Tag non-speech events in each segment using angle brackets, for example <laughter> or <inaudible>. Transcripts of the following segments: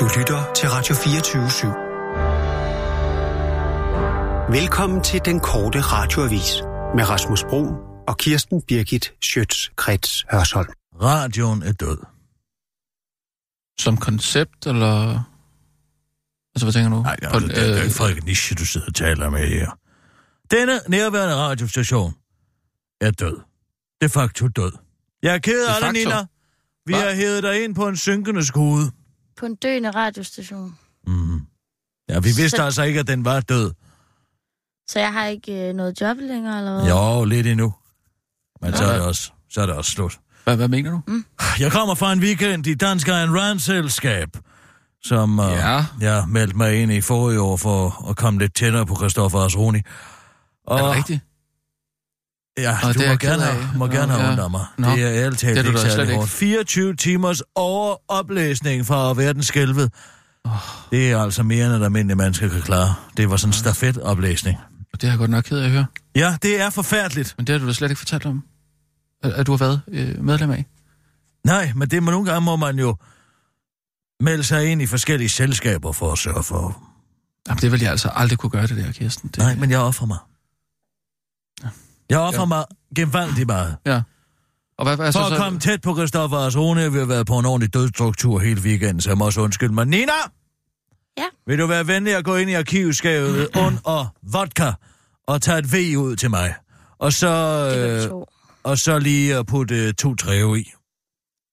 Du lytter til Radio 24 /7. Velkommen til den korte radioavis med Rasmus Bro og Kirsten Birgit Schøtz-Krets Hørsholm. Radioen er død. Som koncept, eller... Altså, hvad tænker du? Nej, det er, På, det, det er øh, ikke Frederik Nietzsche, du sidder og taler med her. Denne nærværende radiostation er død. De facto død. Jeg er ked af det? Nina. Vi Hva? har hævet dig ind på en synkende skude. På en døende radiostation. Mm. Ja, vi vidste Så- altså ikke, at den var død. Så jeg har ikke øh, noget job længere, eller hvad? Jo, lidt endnu. Men så er, det også, så er det også slut. hvad, hvad mener du? Jeg kommer fra en weekend i Dansk Iron Rand Selskab, som uh, Ja. jeg meldte mig ind i forrige år for at komme lidt tættere på Christoffer Asroni. Og, Er det rigtigt? Ja, Nå, du det må gerne, have, må gerne have af mig. Nå, Det er ærligt talt det er ikke særlig hårdt. 24 timers overoplæsning fra at være den skælvet. Det er altså mere, end et almindeligt menneske kan klare. Det var sådan en stafetoplæsning. Det er jeg godt nok ked af at høre. Ja, det er forfærdeligt. Men det har du da slet ikke fortalt om. At, at du har været øh, medlem af. Nej, men det må nogle gange må man jo melde sig ind i forskellige selskaber for at sørge for. Jamen, det vil jeg altså aldrig kunne gøre, det der, Kirsten. Det, Nej, men jeg offrer mig. Jeg offrer Ja. mig gevaldigt meget. Ja. Og hvad, hvad For så, at komme tæt på Christoffer Asrone, vi har været på en ordentlig dødsstruktur hele weekenden, så jeg må også undskylde mig. Nina! Ja? Vil du være venlig at gå ind i arkivskabet <clears throat> under vodka og tage et V ud til mig? Og så, øh, og så lige at putte øh, to træve i.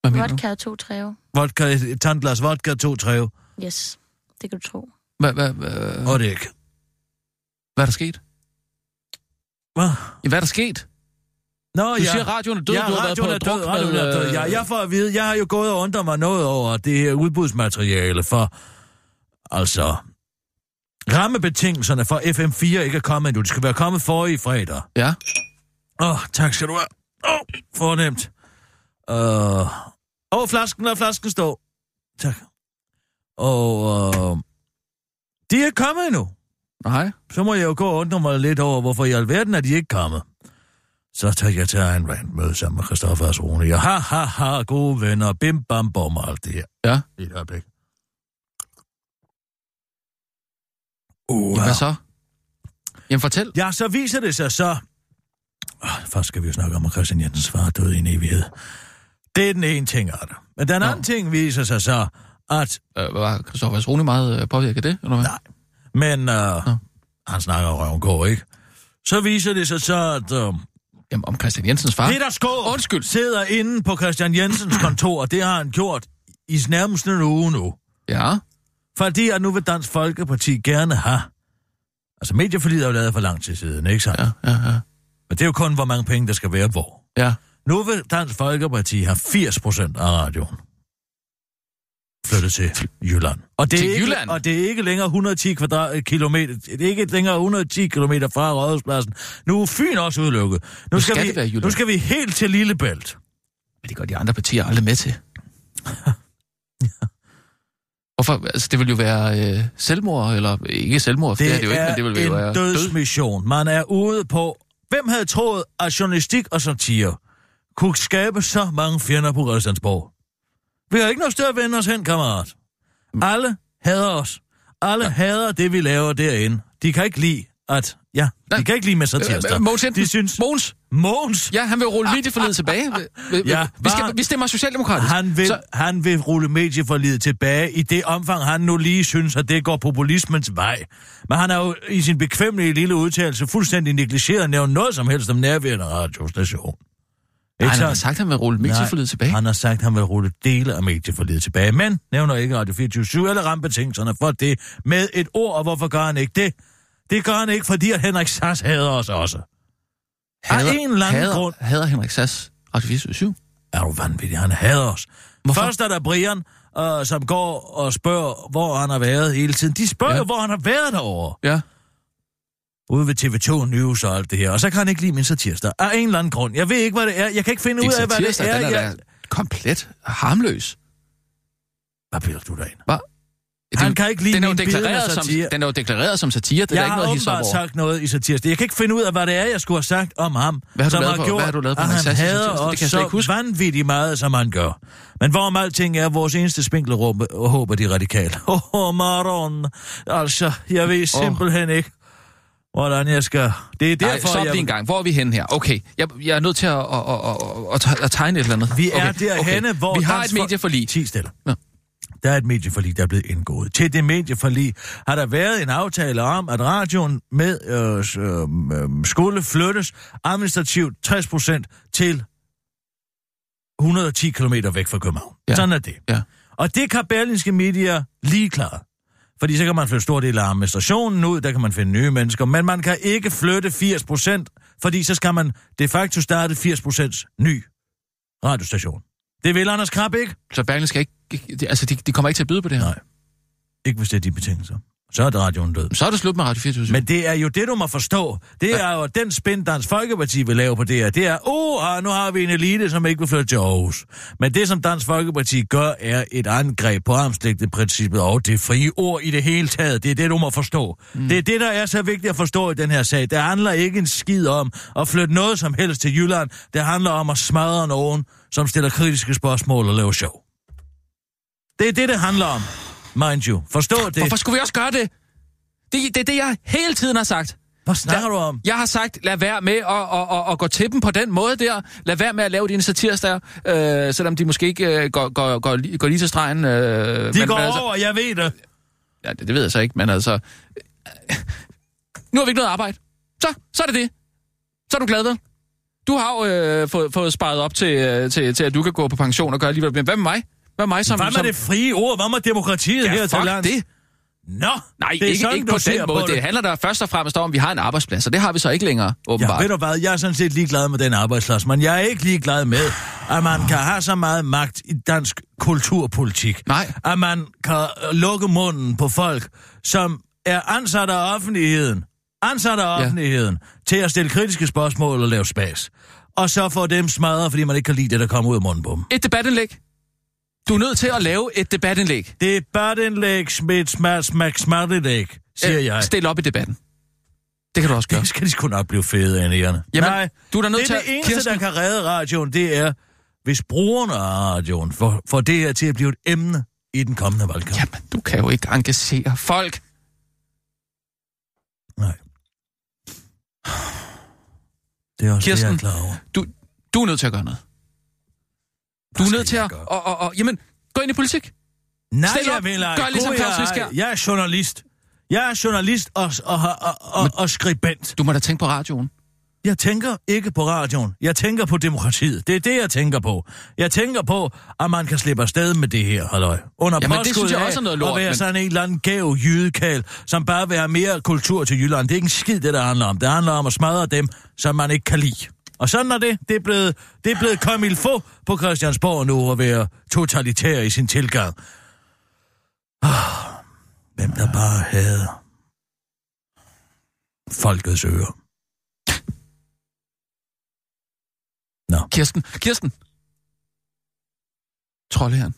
Hvad? Vodka og to træve. Vodka, et tandglas vodka, to træve. Yes, det kan du tro. Hvad, hvad, hvad, Og det ikke. hvad er der sket? Hvad? Ja, hvad er der sket? Nå, Du siger, radioen er død, ja, du har været radioen på er død, radioen er død. øh, Ja, jeg får at vide, jeg har jo gået og undret mig noget over det her udbudsmateriale for, altså, rammebetingelserne for FM4 ikke er kommet endnu. Det skal være kommet for i fredag. Ja. Åh, oh, tak skal du have. Åh, oh, fornemt. Øh, Åh, uh, oh, flasken, lad flasken stå. Tak. Og uh, de er kommet endnu. Nej. Så må jeg jo gå og undre mig lidt over, hvorfor i alverden er de ikke kommet. Så tager jeg til en rand møde sammen med Christoffer Asrone. Ja, ha, ha, ha, gode venner, bim, bam, bom og alt det her. Ja. I et øjeblik. Uh, hvad så? Jamen, fortæl. Ja, så viser det sig så... Oh, først skal vi jo snakke om, at Christian Jensens far er død i en evighed. Det er den ene ting det. Men den anden ting viser sig så, at... Øh, var Christoffer Asroni meget øh, påvirket af det, eller hvad? Nej. Men uh, han snakker røven går, ikke? Så viser det sig så, at uh, Jamen, om Christian Jensens far? Peter Skåb Undskyld. sidder inde på Christian Jensens <clears throat> kontor, og det har han gjort i nærmest en uge nu. Ja. Fordi at nu vil Dansk Folkeparti gerne have... Altså, medieforlidet er jo lavet for lang tid siden, ikke sandt? Ja, ja, ja. Men det er jo kun, hvor mange penge, der skal være hvor. Ja. Nu vil Dansk Folkeparti have 80 procent af radioen flyttet til Jylland. Og det, Til er ikke, Jylland? og det er ikke længere 110 kvadrat, kilometer, det er ikke længere 110 kilometer fra Rådhuspladsen. Nu er Fyn også udelukket. Nu, Nu skal, skal vi, være Jylland. nu skal vi helt til Lillebælt. Men det går de andre partier aldrig med til. <laughs> Hvorfor? Altså, det vil jo være øh, selvmord, eller ikke selvmord, det, det er det jo ikke, men det vil jo være en død. dødsmission. Man er ude på... Hvem havde troet, at journalistik og satire kunne skabe så mange fjender på Christiansborg? Vi har ikke noget sted at vende os hen, kammerat. Alle hader os. Alle hader det, vi laver derinde. De kan ikke lide, at... Ja, de Nej. kan ikke lide med satirsdag. Øh, Mogens Jensen. De synes... Mogens. Mogens, Ja, han vil rulle medieforledet tilbage. Vi, vi, Ja, vi, skal, vi stemmer socialdemokratisk. han vil, Så, han vil rulle medieforlidet tilbage i det omfang, han nu lige synes, at det går populismens vej. Men han har jo i sin bekvemmelige lille udtalelse fuldstændig negligeret nævnt noget som helst om nærværende radiostation. Nej, han har sagt, at han vil rulle medieforledet tilbage. Han har sagt, at han vil rulle dele af medieforlidet tilbage, men nævner ikke Radio 24 eller rambetingelserne for det med et ord, og hvorfor gør han ikke det? Det gør han ikke, fordi at Henrik Sass hader os også. Af en eller anden hader, grund. Hader Henrik Sass Radio 24 Er du vanvittig? Han hader os. Hvorfor? Først er der Brian, øh, som går og spørger, hvor han har været hele tiden. De spørger ja. hvor han har været derovre. Ja. Ude ved TV2 News og alt det her. Og så kan han ikke lide min satirsdag. Af en eller anden grund. Jeg ved ikke, hvad det er. Jeg kan ikke finde ud af, hvad det er. den er Jeg... komplet harmløs. Hvad bilder du dig ind? Hvad? Er Han jo- kan ikke lide den er jo deklareret som. Den er jo deklareret som satire, det er jeg der ikke har noget over. sagt noget i satire. Jeg kan ikke finde ud af, hvad det er, jeg skulle have sagt om ham. Hvad har du lavet på- gjort, hvad har du lavet på at han hader os så ikke huske. vanvittigt meget, som han gør. Men hvorom alting er vores eneste spinkle håber de radikale. <laughs> Åh, oh, Maron. Altså, jeg ved simpelthen ikke, hvordan jeg skal... Det er derfor, stop jeg... lige en gang. Hvor er vi henne her? Okay, jeg, jeg er nødt til at, at, at, at, at, tegne et eller andet. Vi er okay. derhenne, hvor... Vi har et medieforlig. 10 stille. Nå. Der er et medieforlig, der er blevet indgået. Til det medieforlig har der været en aftale om, at radioen med øh, øh, øh, skulle flyttes administrativt 60% til 110 km væk fra København. Ja. Ja. Sådan er det. Ja. Og det kan Berlingske Media lige klare. Fordi så kan man flytte stor del af administrationen ud, der kan man finde nye mennesker, men man kan ikke flytte 80%, fordi så skal man de facto starte 80% ny radiostation. Det vil Anders Krab ikke. Så Berlingske skal ikke... Altså, de, de kommer ikke til at byde på det her. Nej. Ikke hvis det er de betingelser. Så er det radioen død. Så er det slut med Radio 24 Men det er jo det, du må forstå. Det er jo den spin, Dansk Folkeparti vil lave på det her. Det er, åh, oh, nu har vi en elite, som ikke vil flytte til Aarhus. Men det, som Dansk Folkeparti gør, er et angreb på armslægteprincippet og det frie ord i det hele taget. Det er det, du må forstå. Mm. Det er det, der er så vigtigt at forstå i den her sag. Det handler ikke en skid om at flytte noget som helst til Jylland. Det handler om at smadre nogen, som stiller kritiske spørgsmål og laver show. Det er det, det handler om. Mind you. Forstå det. Hvorfor skulle vi også gøre det? Det, det er det, jeg hele tiden har sagt. Hvad snakker du om? Jeg har sagt, lad være med at, at, at, at gå til dem på den måde der. Lad være med at lave dine satirs der, øh, selvom de måske ikke øh, går, går, går, går lige til stregen. Øh, De men, går men altså, over, jeg ved det. Ja, det, det ved jeg så ikke, men altså... øh, Nu har vi ikke noget arbejde. Så, så er det det. Så er du glad, vel? Du har jo øh, fået, fået sparet op til, øh, til, til, at du kan gå på pension og gøre alligevel. Men hvad med mig? Hvad mig som... Hvad med som... det frie ord? Hvad med demokratiet Ja, her til lands? det. Nå, Nej, det er ikke, sådan, ikke på den måde. på Det handler der først og fremmest om, at vi har en arbejdsplads, og det har vi så ikke længere, Ja, åbenbart. ved du hvad, jeg er sådan set ligeglad med den arbejdsplads, men jeg er ikke ligeglad med, at man kan have så meget magt i dansk kulturpolitik. Nej. At man kan øh, lukke munden på folk, som er ansat af offentligheden, ansat af Ja. offentligheden, til at stille kritiske spørgsmål og lave spas. Og så få dem smadret, fordi man ikke kan lide det, der kommer ud af munden på dem. Et debatindlæg. Du er nødt til at lave et debatindlæg. Det er børnindlæg, smidt, smart, smak, smartindlæg, siger Øh, jeg. Stil op i debatten. Det kan du også gøre. Det skal de sgu nok blive fede af. Jamen, Nej, du er da nødt det til er at- det eneste, Kirsten- der kan redde radioen, det er, hvis brugerne af radioen får, får det her til at blive et emne i den kommende valgkamp. Jamen, du kan jo ikke engagere folk. Nej. Det er også Kirsten, det, jeg er klar over. Du, du er nødt til at gøre noget. Du er nødt til at... Og, og, og, jamen, gå ind i politik. Nej, Stil jeg vil. Gør ligesom Claus jeg, Riskær. er- jeg er journalist. Jeg er journalist og, og, og, og, og, og skribent. Du må da tænke på radioen. Jeg tænker ikke på radioen. Jeg tænker på demokratiet. Det er det, jeg tænker på. Jeg tænker på, at man kan slippe afsted med det her, halløj. Under Jamen, det påskud synes jeg også er noget lort, At være men- sådan en eller anden gæv jydekal, som bare vil have mere kultur til Jylland. Det er ikke en skid, det der handler om. Det handler om at smadre dem, som man ikke kan lide. Og sådan er det. Det er blevet, det er blevet comme il faut på Christiansborg nu at være totalitær i sin tilgang. Ah, hvem der bare havde folkets ører. Nå. Kirsten, Kirsten. Troldherren.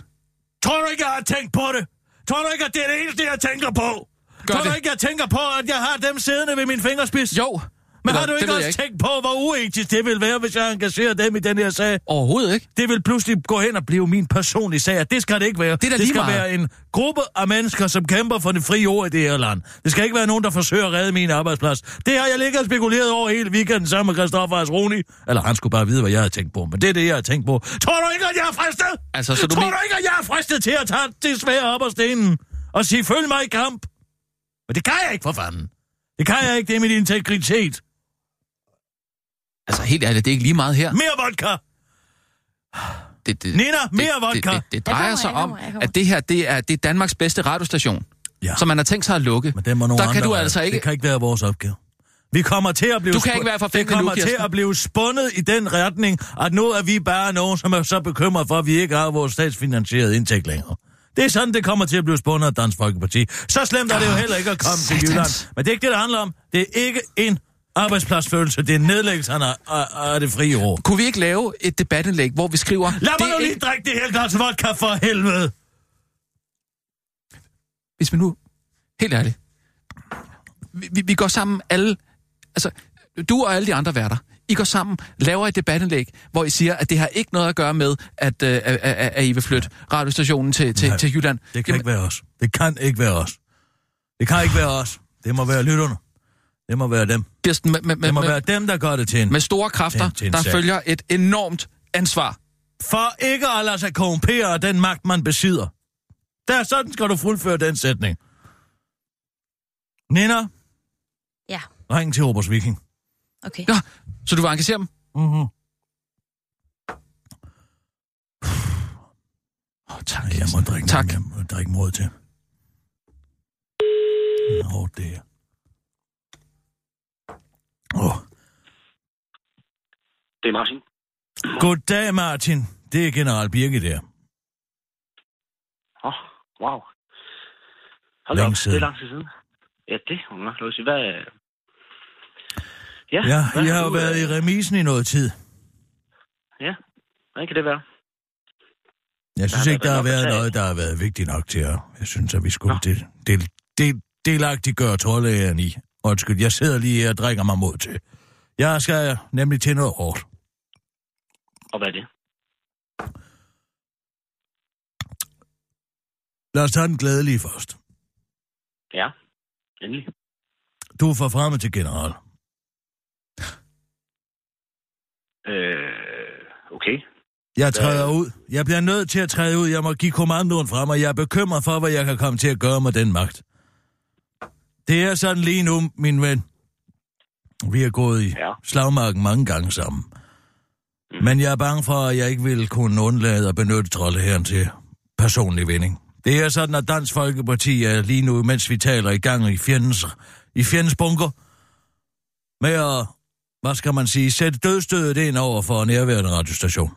Tror du ikke, jeg har tænkt på det? Tror du ikke, at det er det eneste, jeg tænker på? Gør Tror du det. ikke, jeg tænker på, at jeg har dem siddende ved min fingerspids? Jo. Men Eller, har du ikke også ikke. tænkt på, hvor uetisk det vil være, hvis jeg engagerer dem i den her sag? Overhovedet ikke. Det vil pludselig gå hen og blive min personlige sag, det skal det ikke være. Det det skal meget. være en gruppe af mennesker, som kæmper for det frie ord i det her land. Det skal ikke være nogen, der forsøger at redde min arbejdsplads. Det har jeg ligget og spekuleret over hele weekenden sammen med Christoffer Asroni. Eller han skulle bare vide, hvad jeg havde tænkt på, men det er det, jeg har tænkt på. Tror du ikke, at jeg er fristet? Altså, så du Tror men- du ikke, at jeg er fristet til at tage det svære op af stenen og sige, følg mig i kamp? Men det kan jeg ikke, for fanden. Det kan jeg ikke, det er min integritet. Altså, helt ærligt, det er ikke lige meget her. Mere vodka! Det, det, Nina, mere det, vodka! Det, det, det drejer kommer, sig jeg om, kommer, jeg kommer. at det her, det er, det er Danmarks bedste radiostation. Ja. Som man har tænkt sig at lukke. Men det må nogle Der kan andre du være. altså ikke... Det kan ikke være vores opgave. Vi kommer til at blive... Du kan ikke være for Det fængende kommer nu, til at blive spundet i den retning, at nu er vi bare nogen, som er så bekymret for, at vi ikke har vores statsfinansierede indtægt længere. Det er sådan, det kommer til at blive spundet af Dansk Folkeparti. Så slemt er det jo heller ikke at komme til. Jylland. Men det er ikke det, det handler om. Det er ikke en arbejdspladsfølelse. Det er nedlæggelsen af, af, af det frie ord. Kunne vi ikke lave et debatindlæg, hvor vi skriver... Lad mig nu lige ikke- drikke det her glas vodka for helvede. hvis vi nu, helt ærligt, vi, vi, vi går sammen alle, altså, du og alle de andre værter, I går sammen, laver et debatindlæg, hvor I siger, at det har ikke noget at gøre med, at, øh, at, at, at I vil flytte radiostationen til, til, Nej, til Jylland. Det kan ikke være os. Det kan ikke være os. Det kan ikke være os. Det må være lytterne. Det må være dem. Kirsten, med, med, Det må med, være dem, der gør det til en. med store kræfter, Til- til en der følger et enormt ansvar. For ikke at lade sig korrumpere af den magt, man besidder. Der, sådan skal du fuldføre den sætning. Nina, Ja, ring til Robers Viking. okay. Ja, så du vil engagere dem? Mm-hmm. Åh, oh, tak. Jeg må drikke, Tak. Jeg må drikke mod til. Nå, det er... Åh. Det er Martin. Goddag, Martin. Det er General Birke der. Åh, oh, wow. Hold Længe op, det siden. er lang tid siden. Ja, det må man nok lov at sige. Hvad... Ja, Ja, hvad I har jo været øh, i remisen i noget tid. Ja, hvad kan det være? Jeg synes har ikke, der har været noget, der har været vigtigt nok til at... Jeg synes, at vi skulle del, del, del, delagtigt gøre tårlægeren i. Undskyld, jeg sidder lige her og drikker mig mod til. Jeg skal nemlig til noget hårdt. Og hvad er det? Lad os tage den glædelige først. Ja, endelig. Du er forfremmet til general. Øh, okay. Jeg træder ud. Jeg bliver nødt til at træde ud. Jeg må give kommandoen frem, og jeg er bekymret for, hvad jeg kan komme til at gøre med den magt. Det er sådan lige nu, min ven. Vi har gået i Ja. slagmarken mange gange sammen. Men jeg er bange for, at jeg ikke vil kunne undlade at benytte troldeherren til personlig vinding. Det er sådan, at Dansk Folkeparti er lige nu, mens vi taler i gang i fjendens, i fjendens bunker, med at, hvad skal man sige, sætte dødstødet ind over for en nærværende radiostation.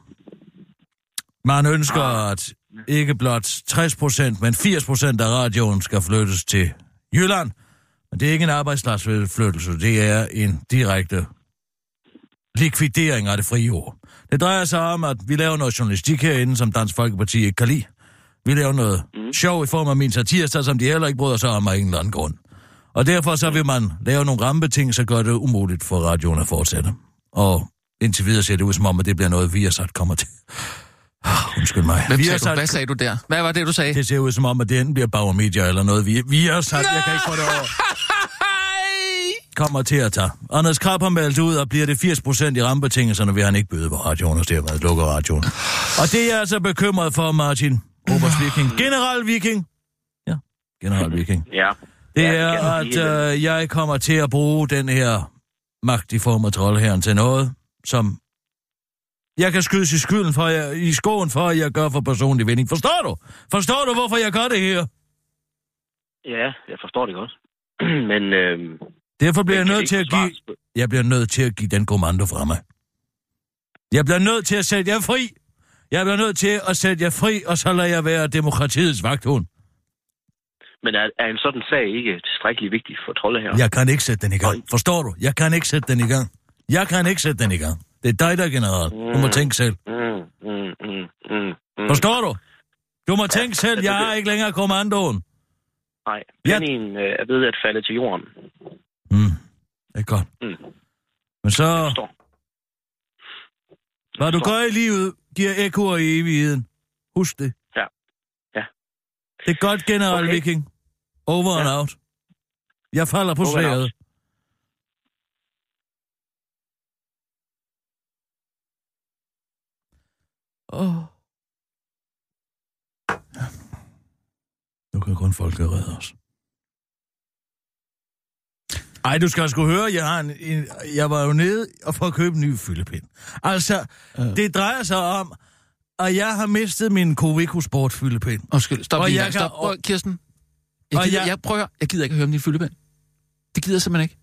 Man ønsker, at ikke blot 60 procent, men 80 procent af radioen skal flyttes til Jylland. Men det er ikke en arbejdspladsflyttelse, det er en direkte likvidering af det frie ord. Det drejer sig om, at vi laver noget journalistik herinde, som Dansk Folkeparti ikke kan lide. Vi laver noget mm. sjov i form af min satirsdag, som de heller ikke bryder sig om af en eller anden grund. Og derfor så vil man lave nogle rammebetingelser, så gør det umuligt for radioen at fortsætte. Og indtil videre ser det ud som om, at det bliver noget, Viasat kommer til. Ah, Undskyld mig. Hvem sagde du? Viasat, Hvad sagde du der? Hvad var det, du sagde? det ser ud som om, at det enten bliver Bauer Media eller noget. Vi, Viasat, jeg kan ikke få det over. Kommer til at tage. Anders Krab har meldt ud, og bliver det 80 procent i rammebetingelserne, vil han ikke byde på radioen, og det har været lukker radioen. Og det er jeg altså bekymret for, Martin. Robert Viking. General Viking. Ja, General Viking. Ja. Det er, at øh, jeg kommer til at bruge den her magt i form af troldherren til noget, som jeg kan skydes i skylden for, jeg, i skoen for, at jeg gør for personlig vinding. Forstår du? Forstår du, hvorfor jeg gør det her? Ja, jeg forstår det godt. <clears throat> Men... Øh, Derfor bliver jeg nødt til at give... Jeg bliver nødt til at give den kommando fra mig. Jeg bliver nødt til at sætte jer fri. Jeg bliver nødt til at sætte jer fri, og så lader jeg være demokratiets vagthund. Men er, er en sådan sag ikke tilstrækkeligt vigtig for trolde her? Jeg kan ikke sætte den i gang. Forstår du? Jeg kan ikke sætte den i gang. Jeg kan ikke sætte den i gang. Det er dig, der er general. Du må tænke selv. Mm, mm, mm, mm, mm. Forstår du? Du må tænke selv. Jeg har ikke længere kommandoen. Nej, Ja. den en øh, er ved at falde til jorden. Mm. Det er godt. Mm. Men så, hvad du gør i livet, giver ekoer i evigheden. Husk det. Ja. Ja. Det er godt, general Okay. Viking. Over and Ja. out. Jeg falder på and sværet. Åh. Oh. Nu kan kun folk redde os. Ej, du skal sgu høre, jeg, har en, en, jeg var jo nede og for at købe en ny fyldepind. Altså, Øh. det drejer sig om, at jeg har mistet min Covico Sport fyldepind. Undskyld, stop Og lige jeg kan- Stop, Prøv, Kirsten. Jeg Og gider, jeg- jeg... prøver, jeg gider ikke at høre om din fyldebænd. Det gider jeg simpelthen ikke.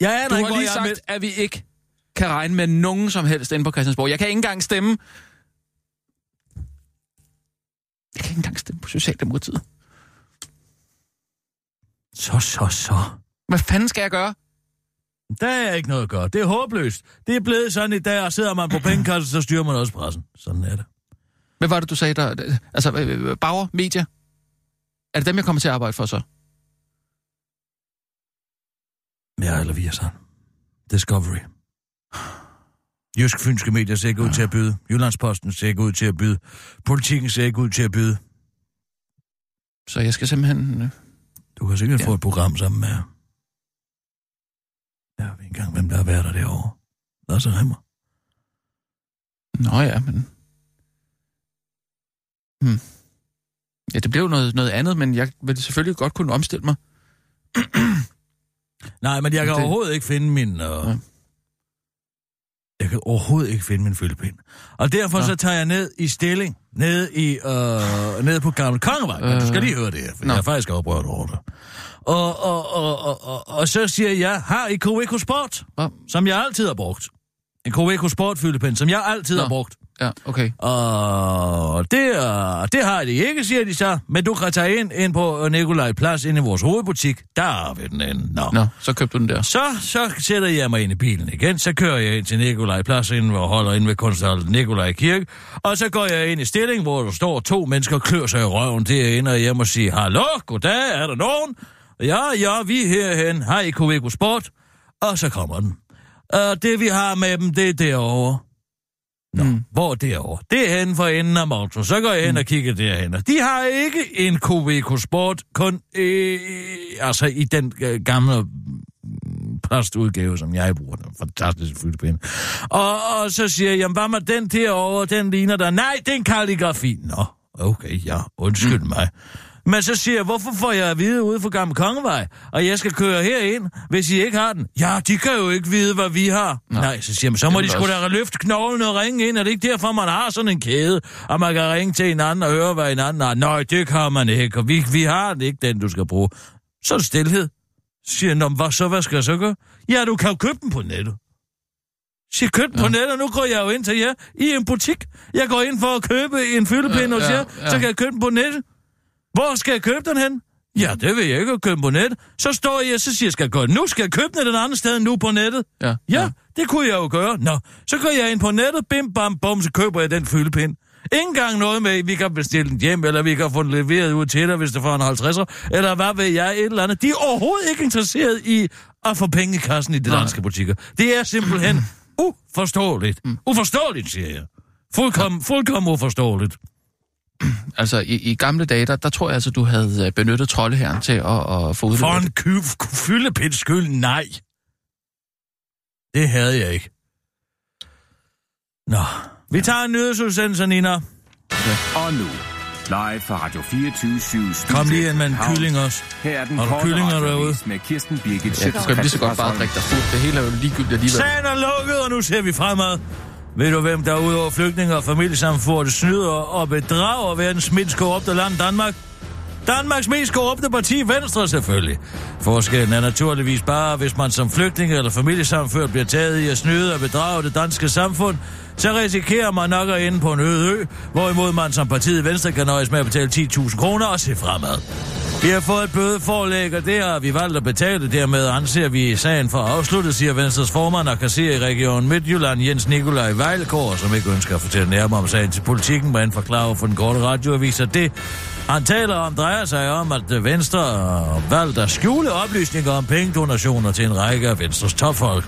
Jeg aner Du ikke, har lige jeg er sagt, at vi ikke kan regne med nogen som helst inde på Christiansborg. Jeg kan ikke engang stemme. Jeg kan ikke engang stemme på Socialdemokratiet. Så, så, så. Hvad fanden skal jeg gøre? Der er ikke noget at gøre. Det er håbløst. Det er blevet sådan i dag, og sidder man på pengekasset, <clears throat> så styrer man også pressen. Sådan er det. Hvad var det, du sagde der? Altså, øh, øh, Bauer Media? Er det dem, jeg kommer til at arbejde for så? Ja, eller Viasat. Discovery. Jysk Fynske Medier ser ikke ud til at byde. Jyllandsposten ser ikke ud til at byde. Politikken ser ikke ud til at byde. Så jeg skal simpelthen... øh, Du kan sikkert Ja. få et program sammen med... Jeg ved ikke engang, hvem der har været der derovre. Lasse Remmer. Nå ja, men... Hmm. Ja, det blev noget, noget andet, men jeg vil selvfølgelig godt kunne omstille mig. Nej, men jeg kan Det- det... overhovedet ikke finde min... Uh... Ja. Jeg kan overhovedet ikke finde min fyldepind. Og derfor Nå. så tager jeg ned i stilling, ned, i, øh, ned på Gamle Kongevej. Men du skal Øh. lige høre det her, for Nå. jeg er faktisk oprørt over det. Og, og, og, og, og, og så siger jeg, har I Coeco Sport, Hvad? som jeg altid har brugt. En Coeco Sport fyldepind, som jeg altid Nå. har brugt. Ja, okay. Og det, er, det har de ikke, siger de så. Men du kan tage ind, ind på Nikolaj Plads, ind i vores hovedbutik. Der har vi den inde. Nå. Nå, så købte du den der. Så, så sætter jeg mig ind i bilen igen, så kører jeg ind til Nikolaj Plads, inden og holder ind ved kunsthallen Nikolaj Kirke, og så går jeg ind i stilling, hvor der står to mennesker klør sig i røven derinde, og jeg må sige, hallo, goddag, er der nogen? Ja, ja, vi er herhen, hej, Coveco Sport, og så kommer den. Og det vi har med dem, det er derovre. Nå, Mm. hvor er derovre? Det er henne for enden af motor. Så går jeg hen mm. og kigger derhen. De har ikke en Coveco Sport, kun øh, altså i den øh, gamle mm, plastudgave, som jeg bruger. Den fantastisk fyldepind. Og, og så siger jeg, jamen hvad med den derovre, den ligner der. Nej, det er en kalligrafi. Nå, okay, ja, undskyld mm. mig. Men så siger jeg, hvorfor får jeg at vide ude for Gamle Kongevej, og jeg skal køre herind, hvis I ikke har den? Ja, de kan jo ikke vide, hvad vi har. Nå. Nej, så siger man, så må de sgu da løfte knoglen og ringe ind. Er det ikke derfor, man har sådan en kæde, og man kan ringe til en anden og høre, hvad en anden har? Nej, det kan man ikke, og vi, vi har den ikke, den du skal bruge. Så er det stillhed. Så siger jeg, "Nå, men hvad, så hvad skal jeg så gøre? Ja, du kan jo købe den på nettet. Jeg købte den på nettet, og nu går jeg jo ind til jer i en butik. Jeg går ind for at købe en fyldepind Ja, hos ja, jer, ja. så kan jeg købe den på nettet. Hvor skal jeg købe den hen? Ja, det vil jeg ikke købe på nettet. Så står jeg, så siger jeg, skal jeg gå, nu skal jeg købe den et andet sted nu på nettet. Ja, Ja, ja, det kunne jeg jo gøre. Nå, så går jeg ind på nettet, bim bam bum, så køber jeg den fyldepind. Ingen gang noget med, at vi kan bestille den hjem, eller vi kan få den leveret ud til dig, hvis det får en 50'er, eller hvad ved jeg, et eller andet. De er overhovedet ikke interesseret i at få penge i kassen i de Nej. danske butikker. Det er simpelthen <clears throat> uforståeligt. Uforståeligt, siger jeg. Fuldkommen, fuldkommen uforståeligt. <clears throat> Altså, i, i gamle dage, der, der tror jeg altså, du havde øh, benyttet troldeherren til at, at få For udleveret en ky- fyldepinds skyld, nej. Det havde jeg ikke. Nå, vi tager en nyhedsudsendelse, Nina. Og nu, live fra Radio 24 Kom lige ind med en kylling også. Her er den Har du kyllinger derude? med Kirsten Birgit Ja, du kan lige så godt bare drikke dig fuld. Det hele er jo ligegyldigt alligevel. Sagen er lukket, og nu ser vi fremad. Ved du, hvem der udover flygtninge og familiesamfund snyder og bedrager verdens mindst korrupte land, Danmark? Danmarks mest korrupte parti, Venstre selvfølgelig. Forskellen er naturligvis bare, hvis man som flygtning eller familiesamført bliver taget i at snyde og bedrage det danske samfund, så risikerer man nok at ende på en øde ø, hvorimod man som partiet Venstre kan nøjes med at betale 10.000 kroner og se fremad. Vi har fået et bødeforlæg, og det har vi valgt at betale. Dermed anser vi sagen for afsluttet, siger Venstres formand og kasserer i Region Midtjylland Jens Nikolaj Vejlgaard, som ikke ønsker at fortælle nærmere om sagen til politikken, men forklarer for den korte radioavis, at det, han taler om, drejer sig om, at Venstre har valgt at skjule oplysninger om pengedonationer til en række af Venstres topfolk.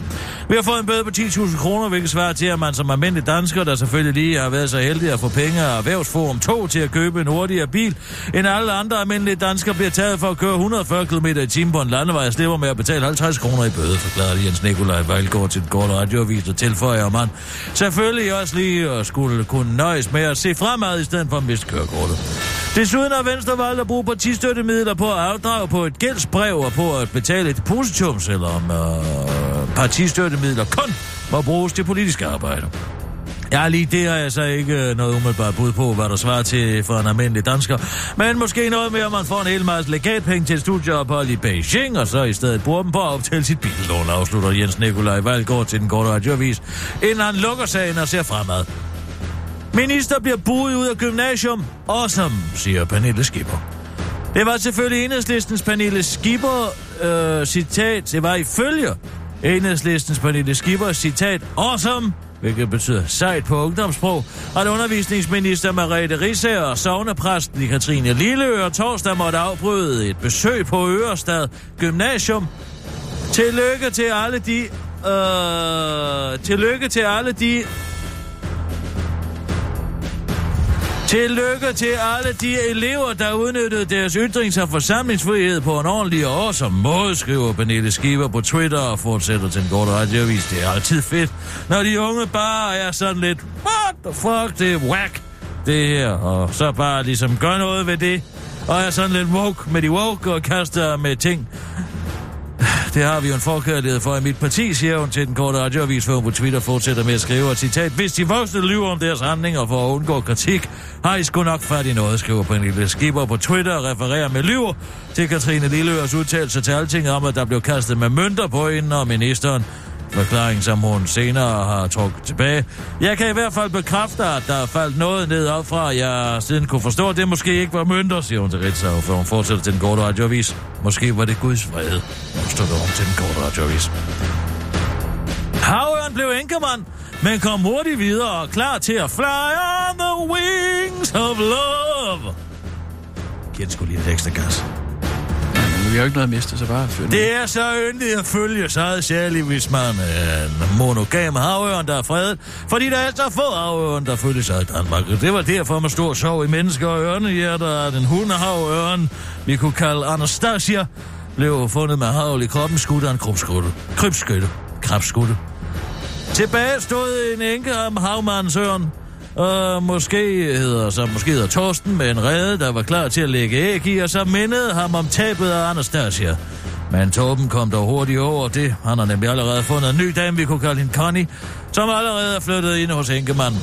Vi har fået en bøde på 10.000 kroner, hvilket svarer til, at man som almindelig dansker, der selvfølgelig lige har været så heldig at få penge af Erhvervsforum 2 til at købe en hurtigere bil, end alle andre almindelige danskere bliver taget for at køre 140 km i timen på en landevej og slipper med at betale 50 kroner i bøde, forklarede Jens Nikolaj Vejlgaard til den korte radioavis og tilføjer man. Selvfølgelig også lige skulle kunne nøjes med at se fremad i stedet for at miste kørekortet. Desuden har Venstre valgt at bruge partistøttemidler på at afdrage på et gældsbrev og på at betale et depositum, selvom øh, partistøttemidler kun må bruges til politiske arbejde. Ja, lige det har jeg så ikke øh, noget umiddelbart bud på, hvad der svarer til for en almindelig dansker. Men måske noget mere, man får en hel masse legatpenge til et studieophold i Beijing, og så i stedet bruger dem på at optale sit billån, afslutter Jens Nikolaj Vejlgaard til den korte radioavis, inden han lukker sagen og ser fremad. Minister bliver buet ud af gymnasium. Awesome, siger Pernille Skipper. Det var selvfølgelig enhedslistens Pernille Skipper, øh, citat, det var ifølge enhedslistens Pernille Skipper, citat, awesome, hvilket betyder sejt på ungdomssprog, at undervisningsminister Marete Risser og sovnepræsten i Katrine Lilleøre torsdag måtte afbryde et besøg på Ørestad Gymnasium. Tillykke til alle de... Øh, tillykke til alle de Tillykke til alle de elever, der udnyttede deres ytrings- og forsamlingsfrihed på en ordentlig og awesome måde, skriver Pernille Skiver på Twitter og fortsætter til en god radioavis. Det er altid fedt, når de unge bare er sådan lidt, what the fuck, det er whack, det her, og så bare ligesom gør noget ved det, og er sådan lidt woke med de woke og kaster med ting, det har vi jo en forkærlighed for i mit parti, siger hun til den korte radioavis, hvor hun på Twitter fortsætter med at skrive, et citat, hvis de voksne lyver om deres handlinger for at undgå kritik, har I sgu nok fat i noget, skriver Pernille Skipper på Twitter og refererer med lyver til Katrine Lilleørs udtalelse til alting om, at der blev kastet med mønter på hende og ministeren. Forklaring, som hun senere har trukket tilbage. Jeg kan i hvert fald bekræfte, at der er faldt noget ned op fra, jeg siden kunne forstå, at det måske ikke var mønter, siger hun til Ritzau, for hun fortsætter til den korte radioavis. Måske var det Guds vrede, stod hun til den korte radioavis. Havøren blev enkemand, men kom hurtigt videre og klar til at fly on the wings of love. Giv skulle lige lidt ekstra gas. Vi har jo ikke noget at miste, så bare den. Det er så yndigt at følge sig, særligt hvis man er en monogam havørn, der er fredet. Fordi der er altså få havørn, der følger sig i Danmark. Det var derfor med stor sorg i mennesker og der er den hundehavørn, vi kunne kalde Anastasia, blev fundet med havl i kroppen, skudt af en krybskytte. Krybskytte. Krabskytte. Tilbage stod en enke om havmandsøren, og måske hedder, så måske hedder Torsten med en rede, der var klar til at lægge æg i, og så mindede ham om tabet af Anastasia. Men Torben kom dog hurtigt over det. Han har nemlig allerede fundet en ny dame, vi kunne kalde hende Connie, som allerede er flyttet ind hos enkemanden.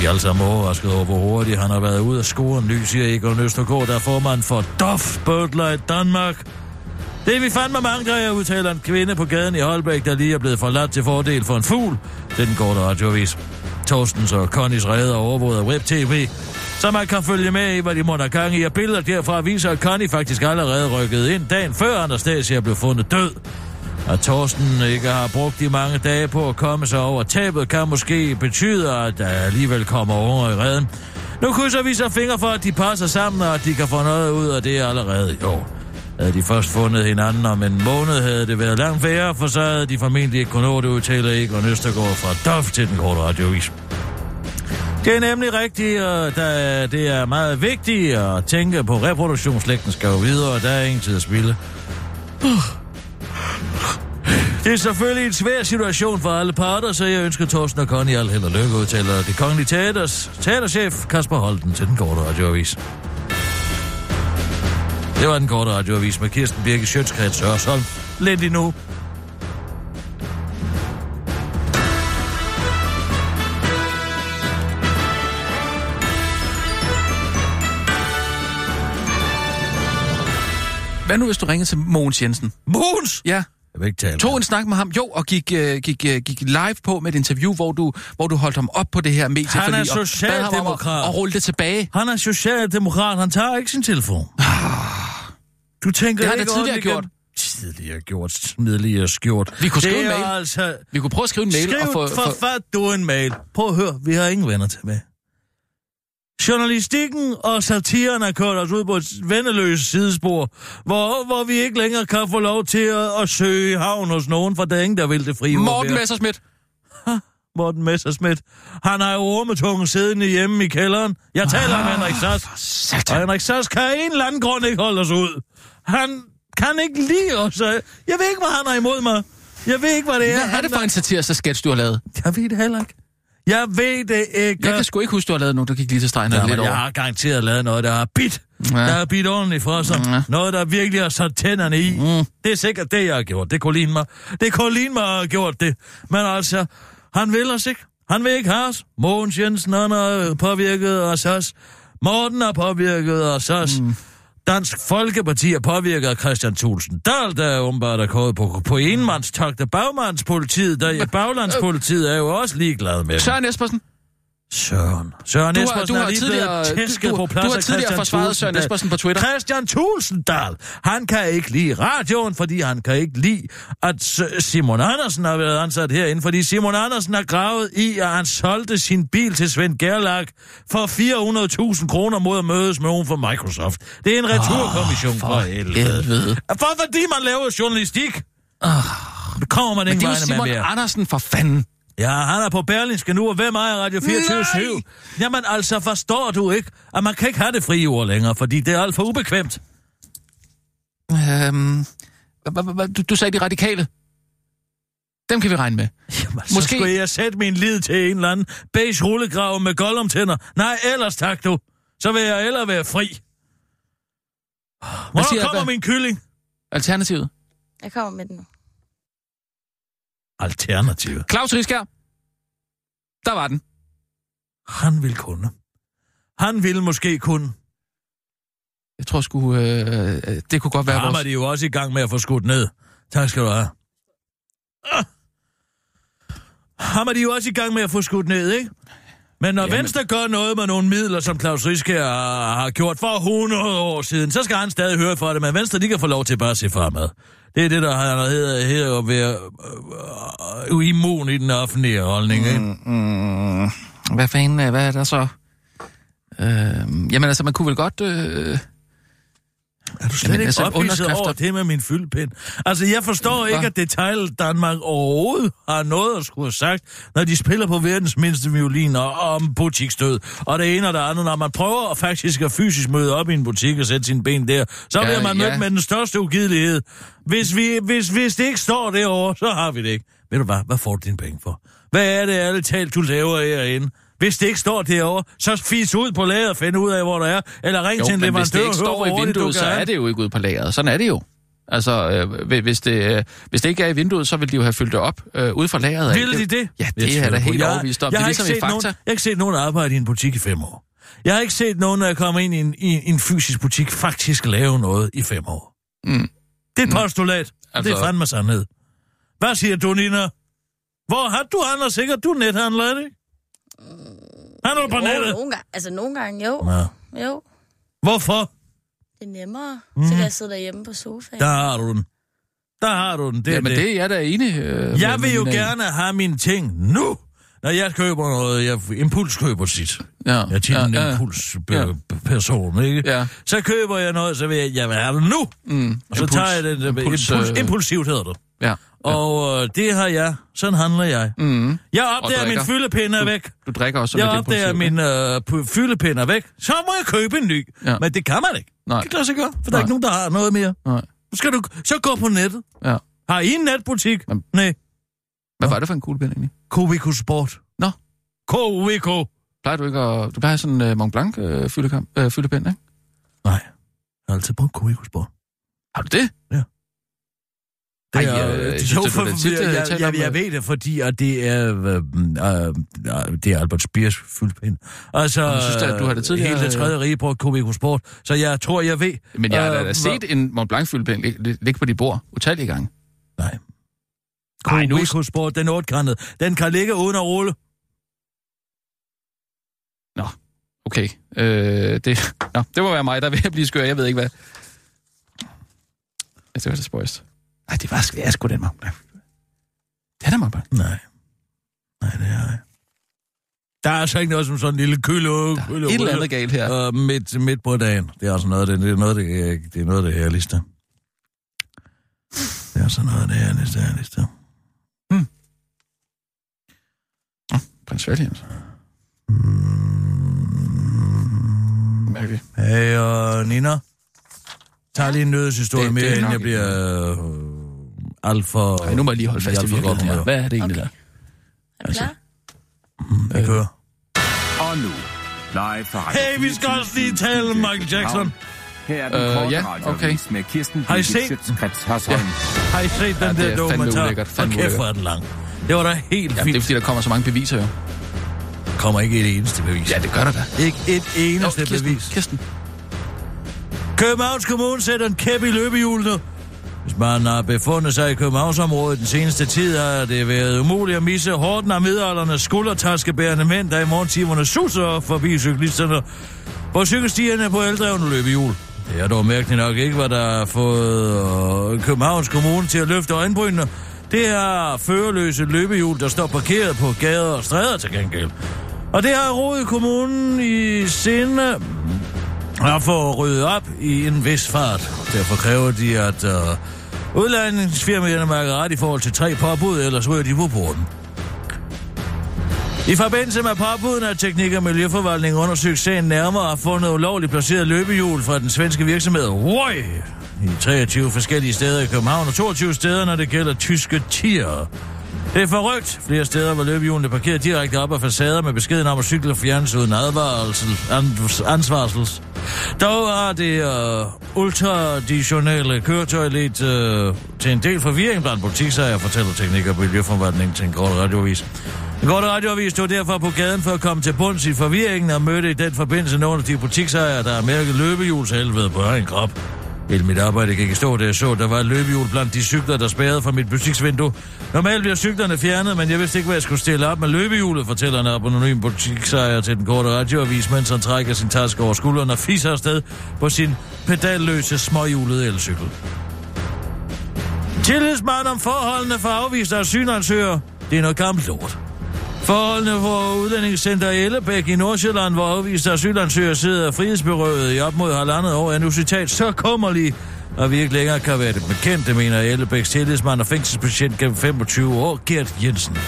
Vi er alle sammen overrasket over, hvor hurtigt han har været ude af skolen. Ny, siger Egon Østergaard, der er formand for DOF Birdlight Danmark. Det er vi fandme mange af, udtaler en kvinde på gaden i Holbæk, der lige er blevet forladt til fordel for en fugl. Det er den korte radioavis. Torstens og Connys redder overvåget af web-tv, så man kan følge med i, hvad de måtte have gang i. Og billeder derfra viser, at Conny faktisk allerede rykkede ind dagen før Anastasia blev fundet død. At Torsten ikke har brugt de mange dage på at komme sig over tabet, kan måske betyde, at der alligevel kommer over i redden. Nu krydser vi så fingre for, at de passer sammen, og at de kan få noget ud af det allerede i år. Havde de først fundet hinanden om en måned, havde det været langt værre, for så havde de formentlig ikke kunnet nå det, udtaler Egon Østergaard fra DOF til den korte radiovis. Det er nemlig rigtigt, og der, det er meget vigtigt at tænke på reproduktionsslægten skal jo videre, og der er ingen tid at spille. Det er selvfølgelig en svær situation for alle parter, så jeg ønsker Thorsten og Connie al held og lykke, udtaler det kongelige teaters teaterchef Kasper Holten til den korte radioavis. Det var den korte radioavis med Kirsten Birke Sjøtskreds Ørsholm. Lidt lige nu. Hvad nu, hvis du ringer til Mogens Jensen? Mogens! Ja, Jeg vil ikke tale tog en snak med ham, jo, og gik, øh, gik, øh, gik live på med et interview, hvor du, hvor du holdt ham op på det her medie. Han er og socialdemokrat. Og rulle det tilbage. Han er socialdemokrat, han tager ikke sin telefon. Du tænker Det har ikke da tidligere gjort. Tidligere gjort, tidligere skjort. Vi kunne skrive en mail. Altså... Vi kunne prøve at skrive en mail Skriv og få... for, få fat du en mail. Prøv at høre, vi har ingen venner til med. Journalistikken og satiren er kørt os ud på et vendeløst sidespor, hvor, hvor vi ikke længere kan få lov til at, at søge havn hos nogen, for der er ingen, der vil det frie Morten. Messerschmidt. Morten Messerschmidt. Han har jo ormetungen siddende hjemme i kælderen. Jeg taler om Henrik Sass. Og. Henrik Sass kan af en eller anden grund ikke holde os ud. Han kan ikke lide os. Jeg ved ikke, hvad han har imod mig. Jeg ved ikke, hvad det er. Hvad er Han det for en satirisk sketch, du har lavet? Jeg ved det heller ikke. Jeg ved det ikke. Jeg kan sgu ikke huske, du har lavet nogen, der gik lige til stregen Ja, lidt over. jeg har garanteret lavet noget, der har bit. Ja. Der har bit ordentligt for sig. Ja. Noget, der virkelig har sat tænderne i. Mm. Det er sikkert det, jeg har gjort. Det kunne ligne mig. Det kunne ligne mig, at have gjort det. Men altså, han vil os ikke. Han vil ikke have os. Mogens Jensen, han har påvirket os også. Morten har påvirket os også. Mm. Dansk Folkeparti er påvirket af Christian Thulsen Dahl, der er åbenbart er gået på, på enmandstogt af bagmandspolitiet. Der, baglandspolitiet er jo også ligeglad med. Søren Espersen. Søren. Søren Du har- Espersen du har er lige tidligere- blevet tæsket du- på plads du har tidligere forsvaret Søren. Espersen på Twitter. Christian Tulsendal, han kan ikke lide radioen, fordi han kan ikke lide, at Simon Andersen har været ansat herinde, fordi Simon Andersen har gravet i, at han solgte sin bil til Svend Gerlach for 400.000 kroner mod at mødes med nogen fra Microsoft. Det er en returkommission oh, for, helvede. helvede. For fordi man laver journalistik. Det kommer man ingen er vegne med Simon mere. Andersen for fanden. Ja, han er på Berlinske nu, og hvem ejer Radio 24 Nej! Jamen altså, forstår du ikke, at man kan ikke have det frie ord længere, fordi det er alt for ubekvemt. Øhm, du, du sagde de radikale. Dem kan vi regne med. Jamen, så Måske- skulle jeg sætte min lid til en eller anden beige rullegrav med gollumtænder. Nej, ellers tak du. Så vil jeg eller være fri. Hvornår siger- kommer hvad- min kylling? Alternativet. Jeg kommer med den nu. Alternativet. Claus Riskær. Der var den. Han vil kunne. Han vil måske kunne. Jeg tror sgu, øh, det kunne godt være Ham er vores... de jo også i gang med at få skudt ned. Tak skal du have. Ah. Ham er de jo også i gang med at få skudt ned, ikke? Men når Jamen. Venstre gør noget med nogle midler, som Claus Riske har, har gjort for 100 år siden, så skal han stadig høre for det, men Venstre, de kan få lov til bare at se fremad. Det er det, der har hedder, hedder at være øh, øh, immun i den offentlige holdning, ikke? Mm, mm. hvad fanden, øh, hvad er der så? Øh, jamen altså, man kunne vel godt... Øh, er du slet Jamen, ikke altså, ophidset over det med min fyldpind? Altså, jeg forstår ikke, Hva? at Detail Danmark overhovedet har noget at skulle have sagt, når de spiller på verdens mindste violin og om butiksdød. Og det ene og det andet, når man prøver at faktisk at fysisk møde op i en butik og sætte sine ben der, så Ja, bliver man mødt ja. med den største ugidelighed. Hvis, vi, hvis, hvis det ikke står derovre, så har vi det ikke. Ved du hvad? Hvad får du dine penge for? Hvad er det alle talt, du laver herinde? Hvis det ikke står derovre, så fis ud på laget og find ud af, hvor der er. Eller ring jo, til en men hvis det leverandør ikke står i vinduet, så er det jo ikke ude på lageret. Sådan er det jo. Altså, øh, hvis- det, øh, hvis det ikke er i vinduet, så vil de jo have fyldt det op øh, ude fra lageret. Vil de det? Ja, Jeg det er jeg da tvivler på. helt Jeg- overbevist om. Jeg Det er ligesom ikke i Fakta. nogen, jeg har ikke set nogen arbejde i en butik i fem år. Jeg har ikke set nogen, der kommer ind i en, i en fysisk butik, faktisk lave noget i fem år. Mm. Det er et postulat. Altså... Altså- Det er fandme sandhed. Hvad siger du, Nina? Hvor har du handler sikkert? Du er nethandler, er det ikke? Handler du på Jo, nettet? nogle gange, altså nogle gange, jo. Ja. Jo, Hvorfor? det er nemmere. Mm. Så kan jeg sidde derhjemme på sofaen. Der har du den. Der har du den. Det er Jamen, det. det er jeg da enig øh, Jeg vil jo i. gerne have mine ting nu. Når jeg køber noget, jeg impulskøber sit. Ja, Jeg er tit en ja, ja. impulsperson, ikke? Ja. Så køber jeg noget, så vil jeg, jeg vil have det nu. Mm, Og så impuls- tager jeg det, det impuls, impuls, øh, impulsivt hedder det. Ja. Og øh, det har jeg. Sådan handler jeg. Mm. Jeg opdager, min drikker. fyldepind er væk. Du drikker også Jeg opdager, min øh, p- fyldepind er væk. Så må jeg købe en ny. Ja. Men det kan man ikke. Nej. Det kan lade sig gøre, for der er Nej. ikke nogen, der har noget mere. Nej. Så skal du så gå på nettet. Ja. Har I en netbutik? Men- Nej. Hvad var det for en kuglepind egentlig? KVK Sport. Nå. KVK. Plejer du ikke at... Du plejer sådan en uh, Mont Blanc uh, fyldekamp, uh, fyldepind, ikke? Nej. Jeg har altid brugt KVK Sport. Har du det? Det Ej, er, øh, jeg øh, jo, det for, tit, jeg, jeg jeg, jeg, øh, ved det, fordi at det er, øh, øh, det er Albert Speers fyldpind. Altså, jeg synes da, at du har det tidligere, Hele det tredje rige på KVK Sport. Så jeg tror, jeg ved. Men jeg har øh, da set en Mont Blanc fyldepind lig- lig- ligge på dit bord utallige gange. Nej. Ej, KVK Sport, den otkantede. Den kan ligge uden at rulle. Okay. Øh, det, nå, det må være mig, der er ved at blive skør. Jeg ved ikke, hvad... Det var så spøjst. Nej, det var sgu, det er sgu den Blanc. Det er da Blanc. Nej. Nej, det er jeg. Der er altså ikke noget som sådan en lille kølle. Der er et eller andet galt her. Uh, midt, midt på dagen. Det er altså noget, det, det er noget, det, det er noget det herligste. Det er altså noget det herligste, herligste. Prins Williams. Mærkeligt. Hey, uh, Nina. Tag lige en nødshistorie Det- mere, er inden jeg bliver øh, alt for... Ej, nu må jeg lige holde fast i alt for godt virkeligheden her. Hvad er det egentlig Okay. der? Er du klar? Jeg kører. Og nu, live fra Radio Hey, vi skal også lige tale om Michael Jackson. Her er den Øh, korte ja, radioavis med Kirsten Har I set Hørsholm. Har I set den Ja, det der er dokumentar? fandme kæft, hvor er den lang. Det var da helt Ja, det er fint. fordi, der kommer så mange beviser jo. kommer ikke et eneste bevis. Ja, det gør der da. Ikke et eneste Jo, Kirsten, bevis. Kirsten. Københavns Kommune sætter en kæp i løbehjulene hvis man har befundet sig i Københavnsområdet den seneste tid, har det været umuligt at misse hården af midalderne skuldertaskebærende mænd, der i morgentimerne suser forbi cyklisterne på cykelstierne på eldrevne løbehjul. Det er dog mærkeligt nok ikke, hvad der har fået øh, Københavns Kommune til at løfte øjenbrynene. Det er førerløse løbehjul, der står parkeret på gader og stræder til gengæld. Og det har rodet Kommunen i sinde og få ryddet op i en vis fart. Derfor kræver de, at øh, udlejningsfirmaerne mærker ret i forhold til tre påbud, ellers ryger de på porten. I forbindelse med påbuden af Teknik- og Miljøforvaltning undersøgt sagen nærmere og fundet ulovligt placeret løbehjul fra den svenske virksomhed Roy i 23 forskellige steder i København og 22 steder, når det gælder tyske tier. Det er forrygt. Flere steder var løbehjulene parkeret direkte op af facader med beskeden om at cykle fjernes uden advarsel, ansvarsels. Dog har det uh, ultraditionelle køretøj lidt uh, til en del forvirring blandt butiksejer, fortæller teknik- og miljøforvaltningen til en kort radiovis. En kort radioavis stod derfor på gaden for at komme til bunds i forvirringen og mødte i den forbindelse nogle af de butiksejere, der har mærket løbehjulshelvede på egen krop. Hele mit arbejde gik i stå, da jeg så, at der var et løbehjul blandt de cykler, der spærrede fra mit butiksvindue. Normalt bliver cyklerne fjernet, men jeg vidste ikke, hvad jeg skulle stille op med løbehjulet, fortæller en anonym butiksejer til den korte radioavis, mens han trækker sin taske over skulderen og fiser afsted på sin pedalløse småhjulede elcykel. Tillidsmand om forholdene for afviste asylansøgere. Det er noget gammelt lort. Forholdene for udlændingscenter Ellebæk i Nordsjælland, hvor afviste asylansøgere sidder frihedsberøvet i op mod halvandet år, er nu citat så kummerlige, og vi ikke længere kan være det bekendte, mener Ellebæks tillidsmand og fængselsbetjent gennem 25 år, Gert Jensen.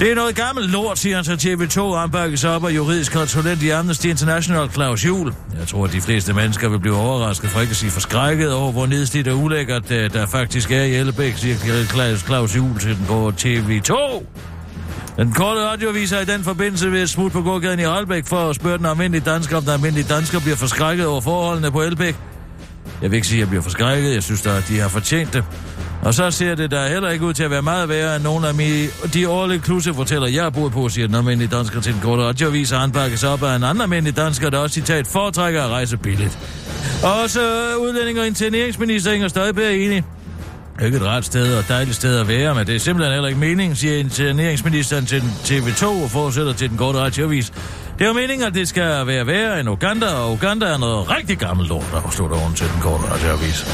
Det er noget gammelt lort, siger han til TV2, og han op af juridisk konsulent i Amnesty International, Claus Juhl. Jeg tror, at de fleste mennesker vil blive overrasket, for ikke at sige forskrækket over, hvor nedslidt og ulækkert øh, der faktisk er i Ellebæk, siger Claus Juhl til den på TV2. Den korte radioavis er i den forbindelse ved et smut på gågaden i Aalbæk for at spørge den almindelige dansker, om den almindelige dansker bliver forskrækket over forholdene på Elbæk. Jeg vil ikke sige, at jeg bliver forskrækket. Jeg synes da, at de har fortjent det. Og så ser det der heller ikke ud til at være meget værre end nogle af mine, de årlige kluse fortæller, jeg har boet på, siger den almindelige dansker til den korte radioavis, og han bakkes op af en anden almindelig dansker, der også citat foretrækker at rejse billigt. Også udlænding og interneringsminister Inger Støjberg er enig. Ikke et rart sted og dejligt sted at være, men det er simpelthen heller ikke meningen, siger interneringsministeren til TV2 og fortsætter til den korte radioavis. Det er jo meningen, at det skal være værre end Uganda, og Uganda er noget rigtig gammelt lort, der slutter oven til den korte radioavis.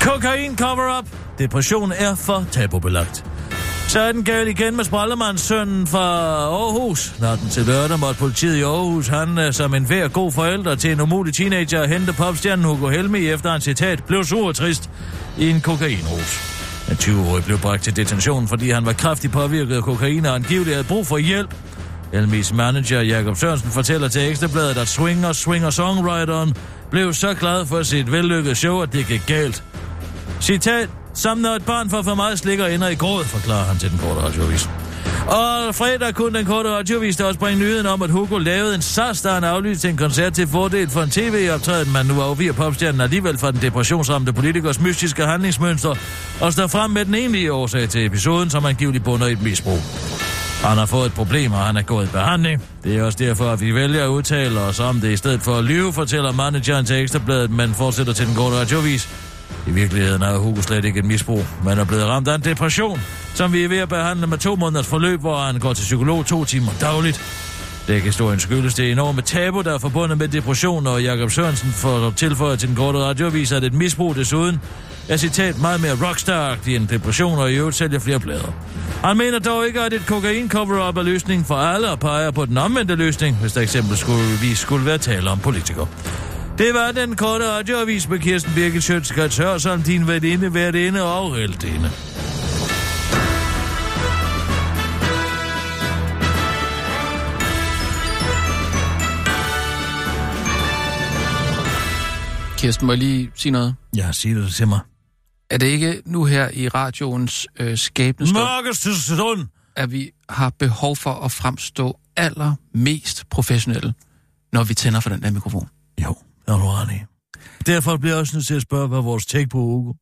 Kokain cover-up. Depression er for tabubelagt. Så er den galt igen med sprallemandssønnen fra Aarhus. Natten til lørdag måtte politiet i Aarhus, han øh, som en hver god forælder til en umulig teenager, hente popstjernen Hugo Helmi efter en citat, blev sur og trist i en kokainrus. En 20-årig blev bragt til detention, fordi han var kraftigt påvirket af kokain og angiveligt havde brug for hjælp. Elmis manager Jakob Sørensen fortæller til Ekstrabladet, at Swinger, Swinger Songwriteren blev så glad for sit vellykkede show, at det gik galt. Citat, som når et barn får for meget slik og ender i gråd, forklarer han til den korte radioavis. Og fredag kunne den korte radioavis der også bringe nyheden om, at Hugo lavede en sars, der han aflyst til en koncert til fordel for en tv-optræden, men nu afviger popstjernen alligevel fra den depressionsramte politikers mystiske handlingsmønster og står frem med den egentlige årsag til episoden, som angiveligt bunder i et misbrug. Han har fået et problem, og han er gået i behandling. Det er også derfor, at vi vælger at udtale os om det i stedet for at lyve, fortæller manageren til Ekstrabladet, men fortsætter til den korte radioavis. I virkeligheden er Hugo slet ikke et misbrug, men er blevet ramt af en depression, som vi er ved at behandle med to måneders forløb, hvor han går til psykolog to timer dagligt. Det kan stå en skyldes det enorme tabu, der er forbundet med depression, og Jakob Sørensen får tilføjet til den korte radioavis, at et misbrug desuden er citat meget mere rockstar end depression, og i øvrigt sælger flere plader. Han mener dog ikke, at et kokain cover-up er løsning for alle, og peger på den omvendte løsning, hvis der eksempel skulle, vi skulle være tale om politikere. Det var den korte radioavis med Kirsten Birgit Sjøtskrets Hørsholm, din værtinde, værtinde og reldinde. Kirsten, må jeg lige sige noget? Ja, sig det til mig. Er det ikke nu her i radioens øh, skæbnestund, Mørkeste stund! at vi har behov for at fremstå allermest professionelle, når vi tænder for den der mikrofon? Det har du ret i. Derfor bliver jeg også nødt til at spørge, hvad vores take på Hugo.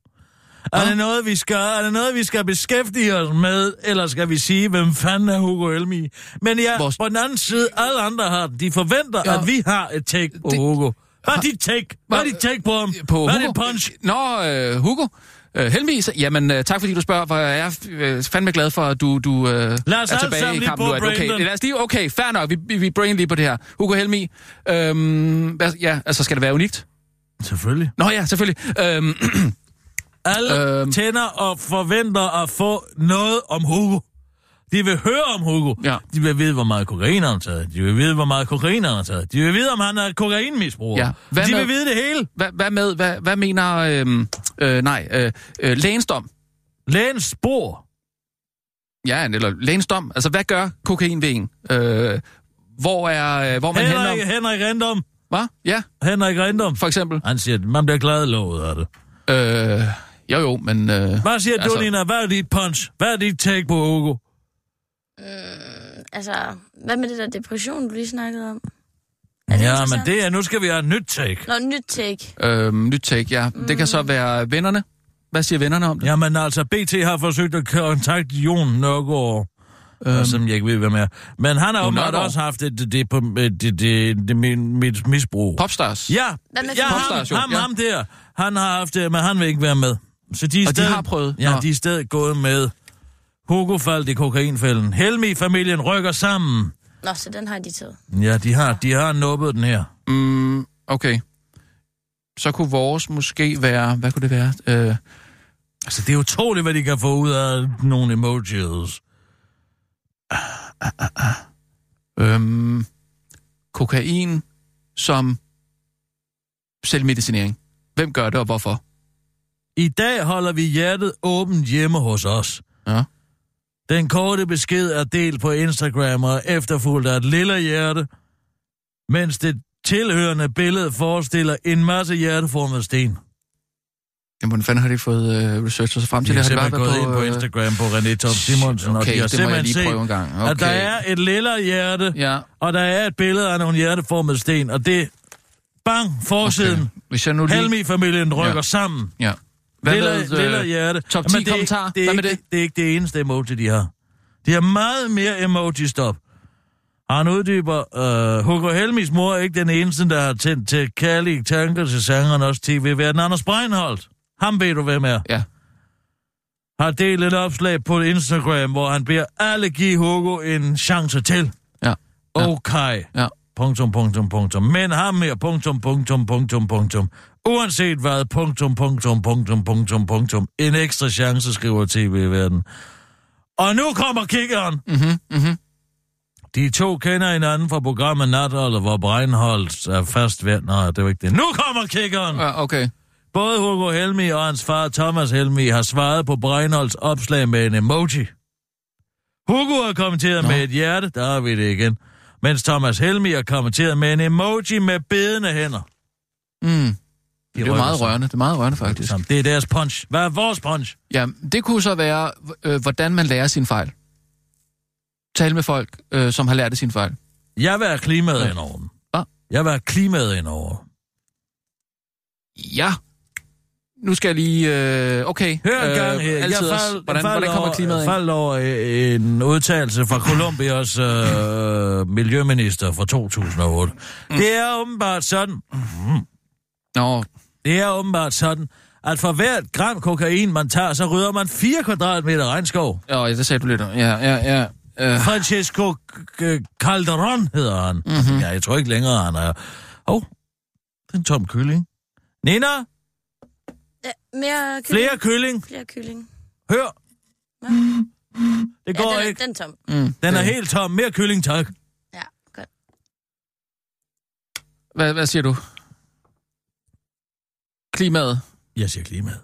Er Hvad? det, noget, vi skal, er det noget, vi skal beskæftige os med, eller skal vi sige, hvem fanden er Hugo Elmi? Men ja, Vores- på den anden side, alle andre har den. De forventer, Ja. ja. at vi har et take på Det- Hugo. Hvad er dit take? Hvad er dit take på ham? På Hvad er dit punch? Nå, øh, Hugo. Øh, heldigvis. Jamen, øh, tak fordi du spørger, for jeg er øh, fandme glad for, at du, du øh, er tilbage i kampen nu. Okay, lad os lige, okay, fair nok. Vi, vi, vi brain lige på det her. Hugo Helmi. Øhm, hvad, ja, altså skal det være unikt? Selvfølgelig. Nå ja, selvfølgelig. Øhm, <clears throat> Alle Øhm. tænder og forventer at få noget om Hugo. De vil høre om Hugo. Ja. De vil vide, hvor meget kokain han har taget. De vil vide, hvor meget kokain han har taget. De vil vide, om han er kokainmisbruger. Ja. Hvad De med- vil vide det hele. hvad, hvad med, hvad, hvad mener, øhm, øh, nej, øh, øh, lægens dom? Lægens spor. Ja, eller lægens dom. Altså, hvad gør kokain ved en? Øh, hvor er, øh, hvor man Henrik, henter? Henrik Rindom. Hvad? Ja, Henrik Rindom. for eksempel. Han siger, man bliver glad lovet af det. Øh, jo, jo, men... Øh, Hvad siger. Altså- du, Nina? Hvad er dit punch? Hvad er dit take på Hugo? Altså, hvad med det der depression, du lige snakkede om? Er det Ja, men det er, nu skal vi have et nyt take. Nå, nyt take. øh, nyt take, ja. Mm. Det kan så være vennerne. Hvad siger vennerne om det? Jamen altså, BT har forsøgt at kontakte Jon Nørgaard, øhm. som jeg ikke ved, hvem er. Men han har Jon åbenbart også haft det, det, det, på, det, det, det, det min, mit misbrug. Popstars? Ja, ja ham, Popstars, jo, ham, ja. ham der. Han har haft det, men han vil ikke være med. Så de er Og de stadig, har prøvet? Ja, Nå. de er stadig gået med. Hugo faldt i kokainfælden. Helmi-familien rykker sammen. Nå, så den har de taget. Ja, de har, de har nuppet den her. Mm, okay. Så kunne vores måske være... Hvad kunne det være? Øh, Altså, det er utroligt, hvad de kan få ud af nogle emojis. øhm, kokain som selvmedicinering. Hvem gør det, og hvorfor? I dag holder vi hjertet åbent hjemme hos os. Ja. Den korte besked er delt på Instagram og efterfulgt af et lille hjerte, mens det tilhørende billede forestiller en masse hjerteformede sten. Jamen, hvordan fanden har de fået øh, researchet sig frem De til har det? Har de simpelthen gået ind været på øh, Instagram på René Top Simonsen, Okay, og de har simpelthen lige set. Okay. at der er et lille hjerte, Ja, og der er et billede af nogle hjerteformede sten, og det, bang, forsiden, okay. Hvis jeg nu lige... Helmi-familien rykker Ja. sammen. Ja. Hvad lille, med, øh, lille hjerte. top Jamen, 10 det er ikke-? Det er, ikke, det er ikke det eneste emoji, de har. De har meget mere emoji-stop. Han uddyber, øh, Hugo Helmis mor er ikke den eneste, der har tændt til kærlige tanker til sangeren også tv-verden. Anders Breinholt, ham ved du hvem er, Ja. har delt et opslag på Instagram, hvor han beder alle give Hugo en chance til. Ja. Okay. Ja. Punktum, punktum, punktum. Men ham mere, punktum, punktum, punktum, punktum. Uanset hvad, punktum, punktum, punktum, punktum, punktum. En ekstra chance, skriver TV-verden. Og nu kommer kiggeren. Mhm, mhm. De to kender hinanden fra programmet Natholdet, hvor Breinholt er fast ved... Nej, det var ikke det. Nu kommer kiggeren! Ja, okay. Både Hugo Helmi og hans far Thomas Helmi har svaret på Breinholds opslag med en emoji. Hugo har kommenteret Nå. med et hjerte, der har vi det igen, mens Thomas Helmi har kommenteret med en emoji med bedende hænder. Mm. De Det er meget sammen. rørende. Det er meget rørende, faktisk. Det er deres punch. Hvad er vores punch? Ja, det kunne så være, øh, hvordan man lærer sin fejl. Tale med folk, øh, som har lært af sin fejl. Jeg vil have klimaet Ja. ind over dem. Hvad? Jeg vil have klimaet ind over. Ja. Nu skal jeg lige... Øh, okay. Hør en gang her. altid jeg fald, hvordan, faldt hvordan kommer over, klimaet ind? faldt over øh, en udtalelse fra Colombias øh, miljøminister fra 2008. Mm. Det er åbenbart sådan, Nå, det er åbenbart sådan, at for hvert gram kokain, man tager, så rydder man 4 kvadratmeter regnskov. ja, det sagde du lidt. Ja, ja, ja. Øh, Francesco Calderon hedder han. Mhm. Mm-hmm. Ja, jeg tror ikke længere, han er... Åh, oh, en tom kylling. Nina, mere kylling. flere kylling. Flere kylling. Hør. Hvad? Det Ja, går den er, ikke. den er tom. mm, Den er det- helt tom. Mere kylling, tak. Ja, godt. Hvad, hvad siger du? Klimaet. Jeg siger klimaet.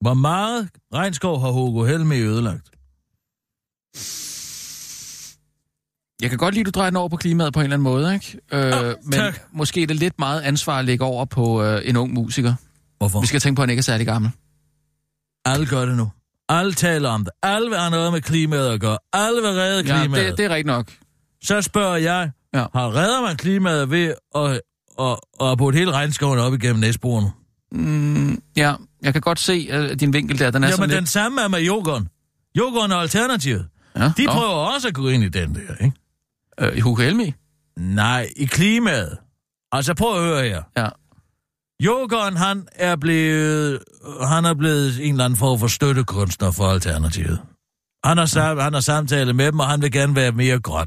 Hvor meget regnskov har Hugo Helme ødelagt? Jeg kan godt lide, at du drejer den over på klimaet på en eller anden måde, ikke? Øh, Ah, men tak. måske er det lidt meget ansvar at lægge over på øh, en ung musiker. Hvorfor? Vi skal tænke på, at han ikke er særlig gammel. Alle gør det nu. Alle taler om det. Alle vil have noget med klimaet at gøre. Alle vil redde Ja, klimaet. det, det er rigtigt nok. Så spørger jeg, Ja. har redder man klimaet ved at, at, at putte hele regnskoven op igennem næsborene? Mm, ja, jeg kan godt se uh, din vinkel der. Den er Jamen, sådan den lidt... samme er med yoghurt. Yoghurt er alternativet. Ja, De nå. prøver også at gå ind i den der, ikke? Øh, I Hugo? Nej, i klimaet. Altså, prøv at høre her. Ja. Jokeren, han er blevet, han er blevet en eller anden form for støttekunstner for Alternativet. Han har, sam, han har samtale med dem, og han vil gerne være mere grøn.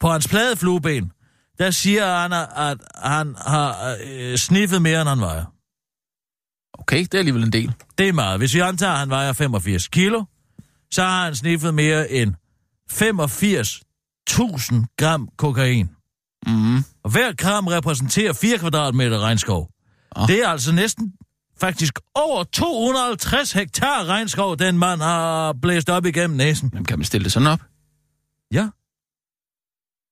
På hans plade flueben, der siger han, at han har øh, sniffet mere, end han vejer. Okay, det er alligevel en del. Det er meget. Hvis vi antager, at han vejer 85 kilo, så har han sniffet mere end 85.000 gram kokain. Mm. Og hver gram repræsenterer 4 kvadratmeter regnskov. Ah. Det er altså næsten faktisk over 250 hektar regnskov, den mand har blæst op igennem næsen. Jamen, kan man stille det sådan op? Ja.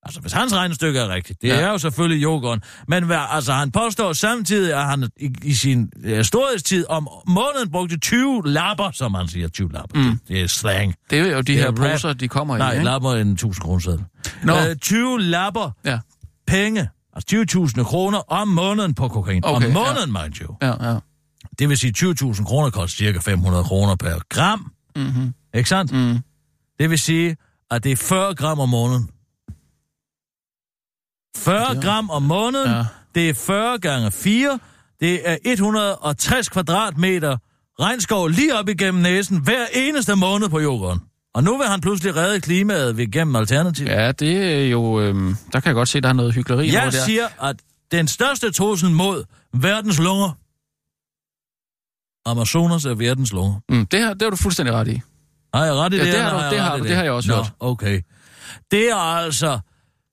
Altså, hvis hans regnestykke er rigtigt, det Ja. er jo selvfølgelig jokeren. Men hvad, altså, han påstår samtidig, at han i, i sin uh, storhedstid om måneden brugte 20 lapper, som han siger, 20 lapper. Mm. Det, er slang. Det er jo de Det her er poser, de kommer Nej, i, ikke? lapper er en 1000 kroner Nå. Uh, 20 lapper Ja. penge, altså 20.000 kroner om måneden på kokain. Okay, om måneden, ja. mind you. Ja, ja. Det vil sige, 20.000 kroner koster cirka 500 kroner per gram. Mm-hmm. Ikke sandt? Mm. Det vil sige, at det er 40 gram om måneden. 40 Det er- gram om måneden, ja. det er 40 gange 4, det er 160 kvadratmeter regnskov lige op igennem næsen hver eneste måned på jorden. Og nu vil han pludselig redde klimaet ved gennem alternativ. Ja, det er jo... Øhm, der kan jeg godt se, der er noget hyggeleri Jeg der. siger, at den største trussel mod verdens lunger, Amazonas er verdens lunger. Mm, det, har, det har du fuldstændig ret i. Har jeg ret i Ja, det? det har du- det har du. Det har jeg også Nå, hørt. okay. Det er altså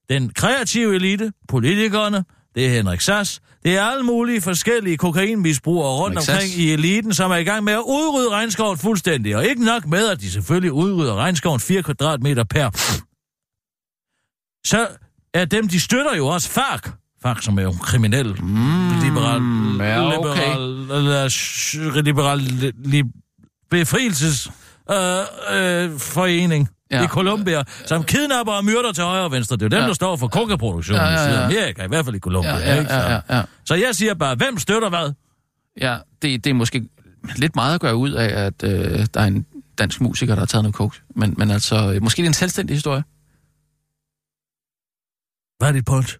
den kreative elite, politikerne, det er Henrik Sass, det er alle mulige forskellige kokainmisbrugere rundt Henrik omkring i eliten, som er i gang med at udrydde regnskoven fuldstændig. Og ikke nok med, at de selvfølgelig udrydder regnskoven 4 kvadratmeter per. Så er dem, de støtter jo også FARC. FARC, som er jo kriminel, mm, liberal, ja, okay. liberal, liberal li, li, befrielses øh, øh, forening Ja. i Colombia, som kidnapper og myrder til højre og venstre. Det er jo dem, Ja. der står for kokaproduktionen Ja, ja, ja, i Sydamerika, i hvert fald i Colombia. Ja, ja, ikke? ja, ja, ja. Så jeg siger bare, hvem støtter hvad? Ja, det, det er måske lidt meget at gøre ud af, at øh, der er en dansk musiker, der har taget noget coke. Men, men altså, øh, måske det er en selvstændig historie. Hvad er dit punkt?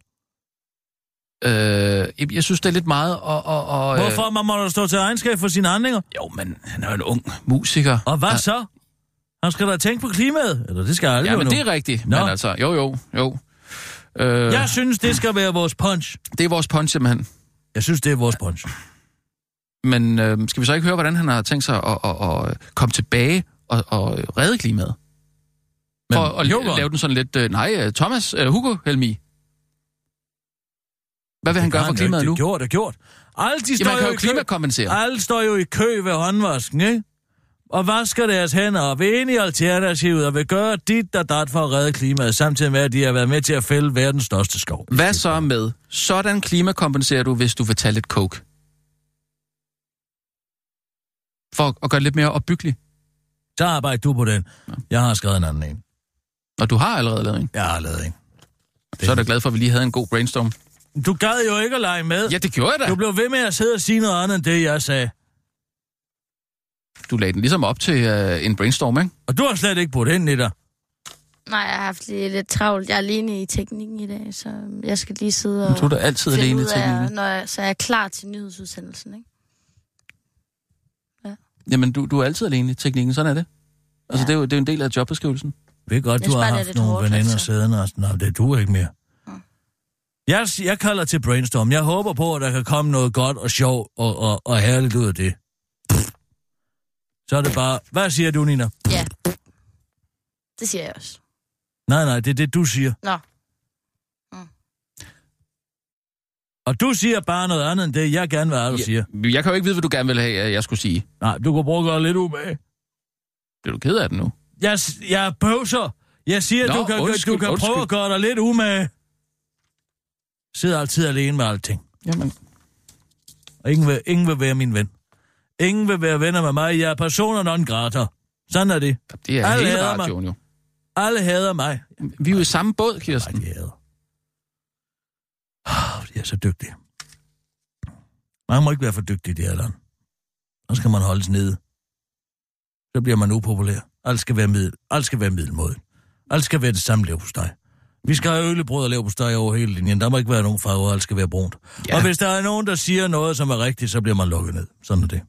Øh, jeg, synes, det er lidt meget at... at, at Hvorfor man må da stå til regnskab for sine handlinger? Jo, men han er jo en ung musiker. Og hvad så? Han skal da tænke på klimaet. Eller det skal aldrig Ja, men nu. det er rigtigt. Nå. Men altså, jo, jo, jo. Øh, Jeg synes, det skal være vores punch. Det er vores punch, simpelthen. Jeg synes, det er vores punch. Men øh, skal vi så ikke høre, hvordan han har tænkt sig at, at, at, at komme tilbage og, og redde klimaet? For Men at jokeren? lave den sådan lidt... Øh, nej, øh, Thomas, øh, Hugo Helmi. Hvad vil han gøre for Det klimaet jo nu? ikke gjort, det er gjort. Alle de Jamen, står han kan jo jo i kø. klimakompensere. Alle står jo i kø ved håndvasken, ikke? Og vasker deres hænder og vil ind i alternativet og vil gøre dit og dat for at redde klimaet, samtidig med, at de har været med til at fælde verdens største skov. Hvad så med, sådan klimakompenserer du, hvis du vil tage lidt coke? For at gøre det lidt mere opbyggelig. Så arbejder du på den. Jeg har skrevet en anden en. Og du har allerede lavet en. Jeg har lavet en. Så er jeg glad for, at vi lige havde en god brainstorm. Du gad jo ikke at lege med. Ja, det gjorde jeg da. Du blev ved med at sidde og sige noget andet end det, jeg sagde. Du lagde den ligesom op til øh, en brainstorm, ikke? Og du har slet ikke brugt ind i dig. Nej, jeg har haft lidt, lidt travlt. Jeg er alene i teknikken i dag, så jeg skal lige sidde og Du er da altid alene i ud af, teknikken. når jeg, så jeg er klar til nyhedsudsendelsen, ikke? Jamen, du, du er altid alene i teknikken, sådan er det. Altså, Ja. det er jo det er jo en del af jobbeskrivelsen. Jeg ved godt, Jeg du har det er haft nogle hårdt, veninder altså. siddende og sådan, "Nå, det er du ikke mere. Mm. Jeg, jeg kalder til brainstorm. Jeg håber på, at der kan komme noget godt og sjovt og, og, og herligt ud af det. Så er det bare... Hvad siger du, Nina? Ja. Det siger jeg også. Nej, nej, det er det, du siger. Nå. Og du siger bare noget andet end det, jeg gerne vil have, du siger. Jeg kan jo ikke vide, hvad du gerne vil have, at jeg skulle sige. Nej, du kan bruge at gøre lidt umage. Bliver du ked af det nu? Jeg, jeg bøvser. Jeg siger, Nå, du kan, undskyld, du kan undskyld. prøve at gøre dig lidt umage. Sidder altid alene med alting. Jamen, Og ingen vil, ingen vil være min ven. Ingen vil være venner med mig. Jeg er persona non grata. Sådan er det. det er Alle hele hader mig. radioen jo. Alle hader mig. Vi er jo i samme båd, Nej, Kirsten. de hader. Oh, de er så dygtige. Man må ikke være for dygtig i det her land. Så skal man holdes nede. Så bliver man upopulær. Alt skal være middel. Alt skal være middelmåde. Alt skal være det samme lev hos dig. Vi skal have øllebrød og på steg over hele linjen. Der må ikke være nogen farver, alt skal være brunt. Ja. Og hvis der er nogen, der siger noget, som er rigtigt, så bliver man lukket ned. Sådan er det.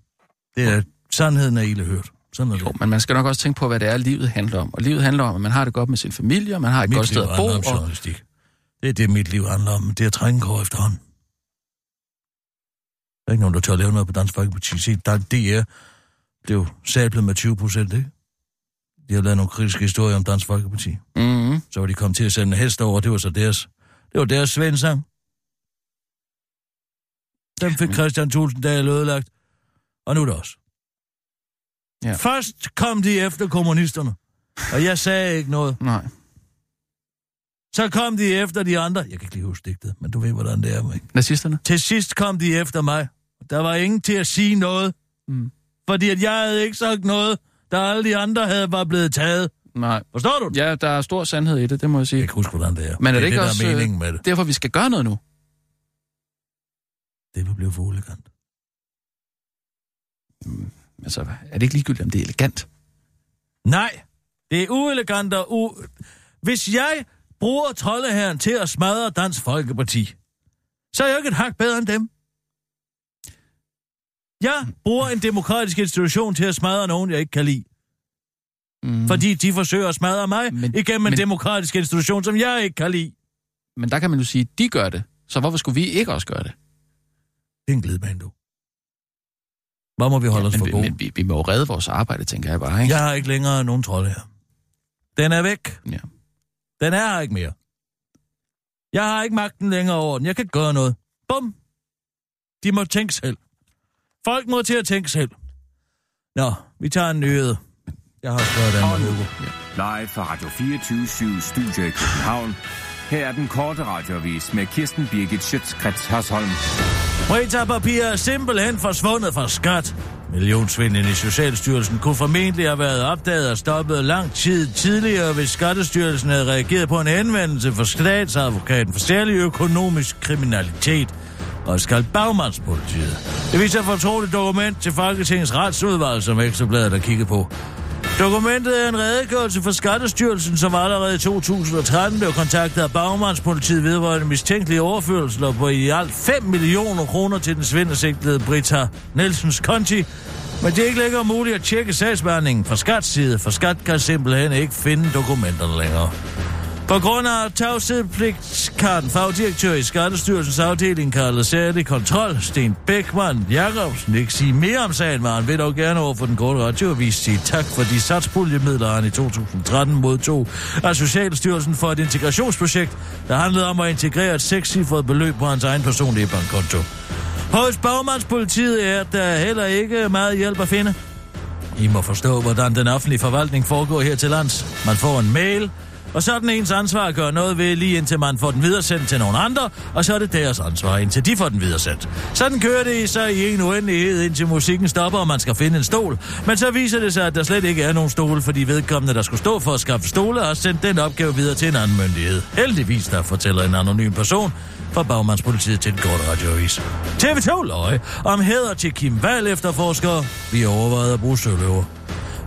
Det er sandheden af Ile hørt. Sådan er Jo, det. men man skal nok også tænke på, hvad det er, livet handler om. Og livet handler om, at man har det godt med sin familie, og man har et godt sted at bo. om Og... Det er det, mit liv handler om. Det er trængekår efterhånden. Der er ikke nogen, der tør lave noget på Dansk Folkeparti. Se, der er DR. Det er jo sablet med 20 procent, ikke? De har lavet nogle kritiske historier om Dansk Folkeparti. Mm-hmm. Så var de kommet til at sende en hest over, det var så deres, det var deres svensang. Den fik Christian Thulsen Dahl ødelagt. Og nu er det også. Ja. Først kom de efter kommunisterne, og jeg sagde ikke noget. Nej. Så kom de efter de andre. Jeg kan ikke lige huske digtet, men du ved, hvordan det er. Ikke? Nazisterne? Til sidst kom de efter mig. Der var ingen til at sige noget. Mm. Fordi at jeg havde ikke sagt noget, da alle de andre havde var blevet taget. Nej. Forstår du? Ja, der er stor sandhed i det, det må jeg Jeg sige. kan ikke huske, hvordan det er. Men er det, det ikke det, også er øh, med det? derfor, vi skal gøre noget nu? Det vil blive for elegant. Altså, er det ikke ligegyldigt, om det er elegant? Nej, det er uelegant og u... Hvis jeg bruger troldeherren til at smadre Dansk Folkeparti, så er jeg ikke et hak bedre end dem. Jeg bruger en demokratisk institution til at smadre nogen, jeg ikke kan lide. Mm. Fordi de forsøger at smadre mig Men- men, igennem en men- demokratisk institution, som jeg ikke kan lide. Men der kan man jo sige, at de gør det. Så hvorfor skulle vi ikke også gøre det? Det er en glidebane, du. Hvor må vi holde ja, os men, for vi- gode? men vi, vi må jo redde vores arbejde, tænker jeg bare, ikke? Jeg har ikke længere nogen trolde her. Den er væk. Ja. Den er her ikke mere. Jeg har ikke magten længere over den. Jeg kan ikke gøre noget. Bum. De må tænke selv. Folk må til at tænke selv. Nå, vi tager en nyhed. Jeg har skrevet den Og nu, live fra Radio 24 Studio i København. Her er den korte radiovis med Kirsten Birgit Schøtzgrads Hasholm. Brita-papir er simpelthen forsvundet fra skat. Millionsvinden i Socialstyrelsen kunne formentlig have været opdaget og stoppet lang tid tidligere, hvis Skattestyrelsen havde reageret på en henvendelse fra statsadvokaten for særlig økonomisk kriminalitet og skal bagmandspolitiet. Det viser et fortroligt dokument til Folketingets retsudvalg, som Ekstrabladet har kigget på. Dokumentet er en redegørelse for Skattestyrelsen, som allerede i 2013 blev kontaktet af Bagmandspolitiet vedrørende mistænkelige overførsler på i alt 5 millioner kroner til den svindelsigtede Britta Nielsens konti. Men det er ikke længere muligt at tjekke sagsbehandlingen fra Skats side, for Skat kan simpelthen ikke finde dokumenterne længere. På grund af tavshedspligt kan fagdirektør i Skattestyrelsens afdeling kaldet særlig kontrol, Sten Bækman Jacobsen, ikke sige mere om sagen, men han vil dog gerne over for den korte radioavis sige tak for de satspuljemidler, han i 2013 modtog af Socialstyrelsen for et integrationsprojekt, der handlede om at integrere et sekscifret beløb på hans egen personlige bankkonto. Hos bagmandspolitiet er der heller ikke meget hjælp at finde. I må forstå, hvordan den offentlige forvaltning foregår her til lands. Man får en mail, og så er den ens ansvar at gøre noget ved, lige indtil man får den videresendt til nogle andre, og så er det deres ansvar, indtil de får den videresendt. Sådan kører det i sig i en uendelighed, indtil musikken stopper, og man skal finde en stol. Men så viser det sig, at der slet ikke er nogen stol, fordi vedkommende, der skulle stå for at skaffe stole, har sendt den opgave videre til en anden myndighed. Heldigvis, der fortæller en anonym person fra bagmandspolitiet til den korte radioavis. TV2 løg om hæder til Kim Wall efterforsker. Vi overvejede at bruge søløver.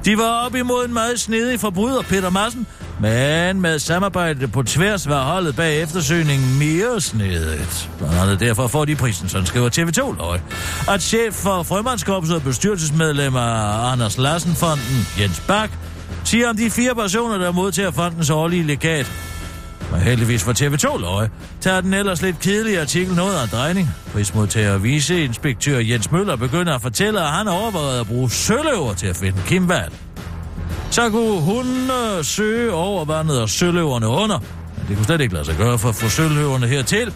De var op imod en meget snedig forbryder, Peter Madsen, men med samarbejde på tværs var holdet bag eftersøgningen mere snedigt. Blandt andet derfor får de prisen, sådan skriver TV2 løg. At chef for Frømandskorpset og bestyrelsesmedlem af Anders Larsen-fonden, Jens Bak, siger om de fire personer, der modtager fondens årlige legat, men heldigvis for TV2 løje, tager den ellers lidt kedelige artikel noget af drejning. Prismodtager og viceinspektør Jens Møller begynder at fortælle, at han overvejede at bruge søløver til at finde Kim Wall. Så kunne hun øh, søge over vandet og søløverne under. Men det kunne slet ikke lade sig gøre for at få søløverne hertil.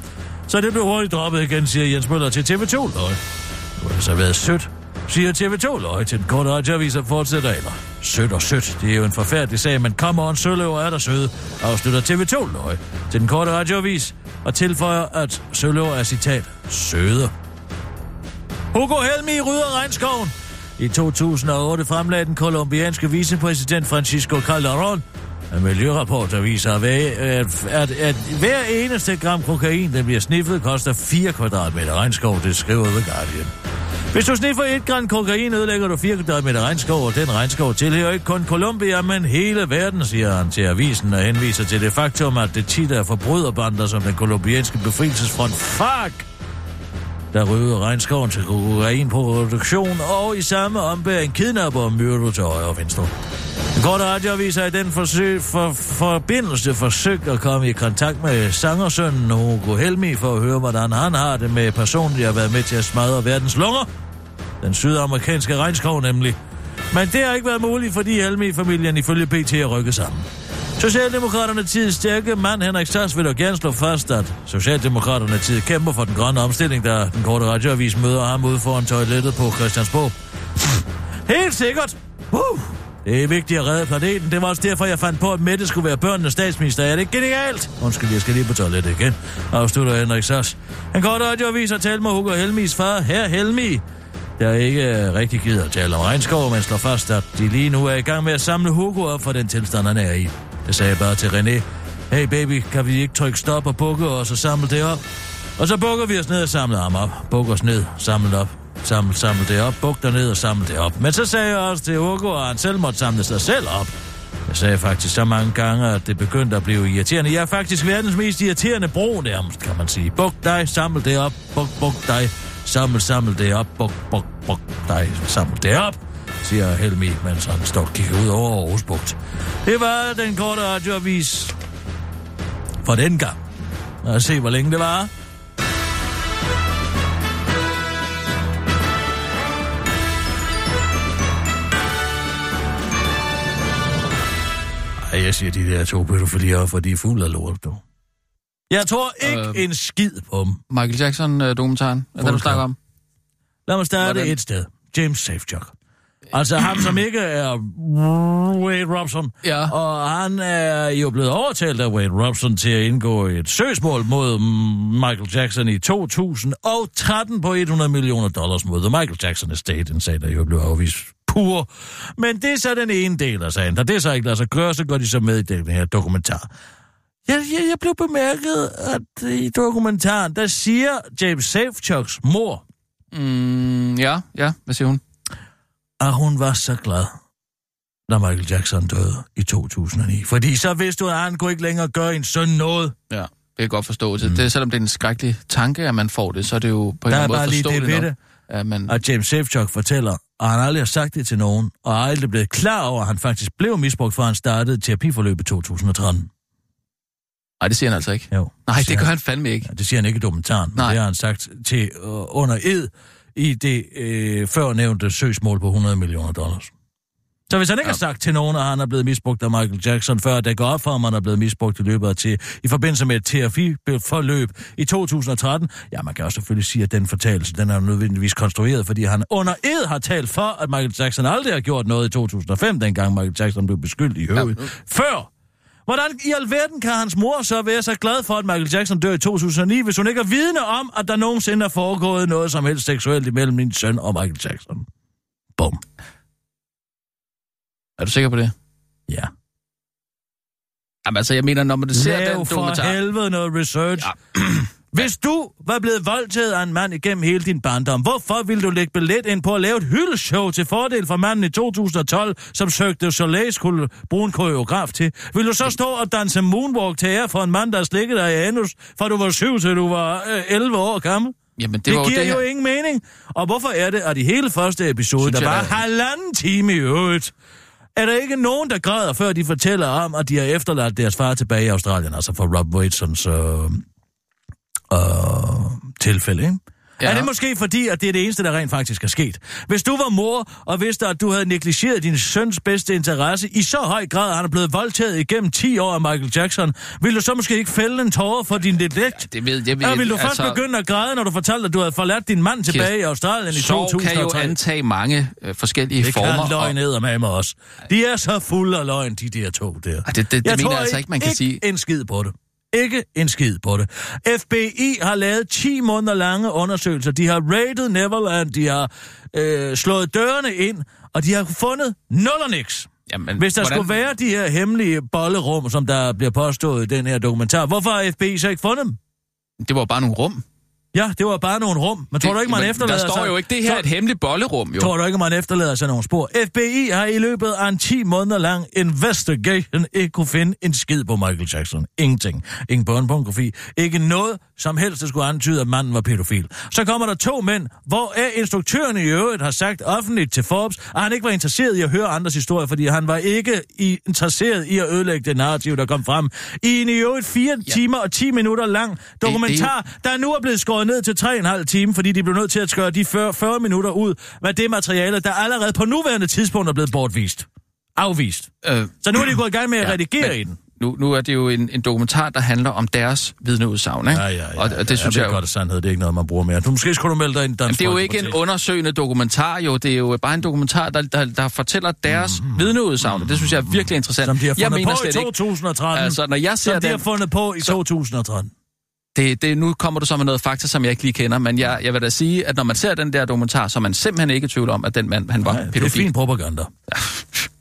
Så det blev hurtigt droppet igen, siger Jens Møller til TV2 løje. Det har det så været sødt, siger TV2-løje til den korte radioavis og fortsætter eller. Sødt og sødt, det er jo en forfærdelig sag, men kommer on, søløver er der søde, afslutter TV2-løje til den korte radioavis og tilføjer, at søløver er citat søde. Hugo Helmi rydder regnskoven. I 2008 fremlagde den kolumbianske vicepræsident Francisco Calderón en miljørapport, der viser, at hver, at, at, at hver eneste gram kokain, der bliver sniffet, koster 4 kvadratmeter regnskov, det skriver The Guardian. Hvis du sniffer et gram kokain, ødelægger du 4 kvadratmeter regnskov, og den regnskov tilhører ikke kun Colombia, men hele verden, siger han til avisen og henviser til det faktum, at det tit er forbryderbander som den kolumbianske befrielsesfront FARC, der ryger regnskoven til kokainproduktion, og i samme ombæring kidnapper og myrder til højre og venstre. Den korte radioavis har i den forsøg, for, forbindelse forsøgt at komme i kontakt med sangersønnen Hugo Helmi for at høre, hvordan han har det med personligt at har været med til at smadre verdens lunger. Den sydamerikanske regnskov nemlig. Men det har ikke været muligt, fordi Helmi-familien ifølge BT er rykket sammen. Socialdemokraterne tid stærke mand Henrik Sass vil dog gerne slå fast, at Socialdemokraterne tid kæmper for den grønne omstilling, der den korte radioavis møder ham ude foran toilettet på Christiansborg. Helt sikkert. Uh. Det er vigtigt at redde planeten. Det var også derfor, jeg fandt på, at Mette skulle være børnenes statsminister. Er det ikke genialt? Undskyld, jeg skal lige på toilettet igen. Afslutter Henrik Sass. En kort radioavis har talt med Hugo Helmis far, her Helmi, der ikke øh, rigtig gider at tale om regnskov, men slår fast, at de lige nu er i gang med at samle Hugo op for den tilstand, han er i. Det sagde jeg bare til René. Hey baby, kan vi ikke trykke stop og bukke os og samle det op? Og så bukker vi os ned og samler ham op. Bukker os ned, samler op. Samle, samle det op, bukker ned og samle det op. Men så sagde jeg også til Hugo, at han selv måtte samle sig selv op. Jeg sagde faktisk så mange gange, at det begyndte at blive irriterende. Jeg er faktisk verdens mest irriterende bro nærmest, kan man sige. Buk dig, samle det op, buk, buk dig, samle, samle det op, buk, buk, buk Nej, samle det op siger Helmi, mens han står og kigger ud over Aarhus Bugt. Det var den korte radioavis for den gang. Lad os se, hvor længe det var. Ej, jeg siger de der to pædofilier, for de er fuld af lort, du. Jeg tror ikke øh, en skid på dem. Michael Jackson-dokumentaren, er det, du snakker om? Lad mig starte Hvordan? et sted. James Safechuck. Altså ham, som ikke er Wade Robson. Ja. Og han er jo blevet overtalt af Wade Robson til at indgå et søgsmål mod Michael Jackson i 2013 på 100 millioner dollars mod The Michael Jackson Estate, en sag, der jo blev afvist pur. Men det er så den ene del af sagen. Da det så ikke lader sig gøre, så går de så med i den her dokumentar. Jeg, jeg, jeg blev bemærket, at i dokumentaren, der siger James Safechucks mor, Mm, ja, ja. Hvad siger hun? at hun var så glad, da Michael Jackson døde i 2009. Fordi så vidste du, at han kunne ikke længere gøre en søn noget. Ja, det kan jeg godt forstå. Mm. Det, selvom det er en skrækkelig tanke, at man får det, så er det jo på en Der er måde bare lige det ved det, At man, at James Safechuck fortæller, og han aldrig har sagt det til nogen, og aldrig blevet klar over, at han faktisk blev misbrugt, før han startede terapiforløb i 2013. nej, det siger han altså ikke. Jo. Nej, det gør han. fandme ikke. Ja, det siger han ikke i dokumentaren, men Nej. det har han sagt til øh, under ed i det øh, førnævnte søgsmål på 100 millioner dollars. Så hvis han ikke ja. har sagt til nogen, at han er blevet misbrugt af Michael Jackson, før det går op for at han er blevet misbrugt i løbet af til, i forbindelse med et terapi-forløb i 2013, ja, man kan også selvfølgelig sige, at den fortælelse, den er nødvendigvis konstrueret, fordi han under ed har talt for, at Michael Jackson aldrig har gjort noget i 2005, dengang Michael Jackson blev beskyldt i høvet. Ja. Før Hvordan i alverden kan hans mor så være så glad for, at Michael Jackson dør i 2009, hvis hun ikke er vidne om, at der nogensinde er foregået noget som helst seksuelt imellem min søn og Michael Jackson? Bum. Er du sikker på det? Ja. Jamen altså, jeg mener, når man ser Lav den for dokumentar... helvede noget research. Ja. Hvis du var blevet voldtaget af en mand igennem hele din barndom, hvorfor ville du lægge billet ind på at lave et hyldeshow til fordel for manden i 2012, som søgte Soleil skulle bruge en koreograf til? Vil du så stå og danse moonwalk til ære for en mand, der slikkede dig i anus, fra du var syv til du var øh, 11 år gammel? Jamen, det, Det, giver det jo ingen mening. Og hvorfor er det, at i hele første episode, Synes der jeg var da- halvanden time i øvrigt, er der ikke nogen, der græder, før de fortæller om, at de har efterladt deres far tilbage i Australien, altså for Rob Waitsons øh, øh, tilfælde, ikke? Ja. Ja. Er det måske fordi, at det er det eneste, der rent faktisk er sket? Hvis du var mor og vidste, at du havde negligeret din søns bedste interesse i så høj grad, at han er blevet voldtaget igennem 10 år af Michael Jackson, ville du så måske ikke fælde en tårer for din neglect? Det ved jeg. Ved, Eller vil du først begynde at græde, når du fortalte, at du havde forladt din mand tilbage i Australien i Sorg kan jo 2003? antage mange øh, forskellige Det former. kan løgn og, med mig også. De er så fulde af løgn, de der to der. Ej, det, det, det jeg mener tror jeg altså ikke, man kan ikke sige. en skid på det. Ikke en skid på det. FBI har lavet 10 måneder lange undersøgelser. De har raided Neverland, de har øh, slået dørene ind, og de har fundet nul og niks. Jamen, Hvis der hvordan- skulle være de her hemmelige bollerum, som der bliver påstået i den her dokumentar, hvorfor har FBI så ikke fundet dem? Det var bare nogle rum. Ja, det var bare nogle rum. Men tror du ikke, man efterlader Der står sig... jo ikke, det her er et hemmeligt bollerum, jo. Tror du ikke, man efterlader sig nogle spor? FBI har i løbet af en 10 måneder lang investigation ikke kunne finde en skid på Michael Jackson. Ingenting. Ingen børnepornografi. Ikke noget som helst, der skulle antyde, at manden var pædofil. Så kommer der to mænd, hvor instruktøren i øvrigt har sagt offentligt til Forbes, at han ikke var interesseret i at høre andres historier, fordi han var ikke interesseret i at ødelægge det narrativ, der kom frem. I en i øvrigt 4 ja. timer og 10 minutter lang dokumentar, det, det... der nu er blevet skåret ned til 3,5 timer, fordi de blev nødt til at skøre de 40, 40 minutter ud med det materiale, der allerede på nuværende tidspunkt er blevet bortvist. Afvist. Øh, Så nu er de gået i gang med at Ja, redigere men- i den. nu, nu er det jo en, en dokumentar, der handler om deres vidneudsagn, ikke? Ja, ja, ja. Og, og det ja, synes jeg jeg, jo... godt, at sandhed det er ikke noget, man bruger mere. Du, måske skulle du melde dig ind Jamen, det er jo ikke en undersøgende dokumentar, jo. Det er jo bare en dokumentar, der, der, der fortæller deres mm. vidneudsagn. og Det synes jeg er virkelig interessant. Som de har jeg fundet mener på i slet ikke, 2013. Altså, når jeg ser som de har den, fundet på i 2013. det, det, nu kommer du så med noget fakta, som jeg ikke lige kender, men jeg, jeg vil da sige, at når man ser den der dokumentar, så er man simpelthen ikke i tvivl om, at den mand, han var Nej, det er pædofil. fin propaganda. <laughs>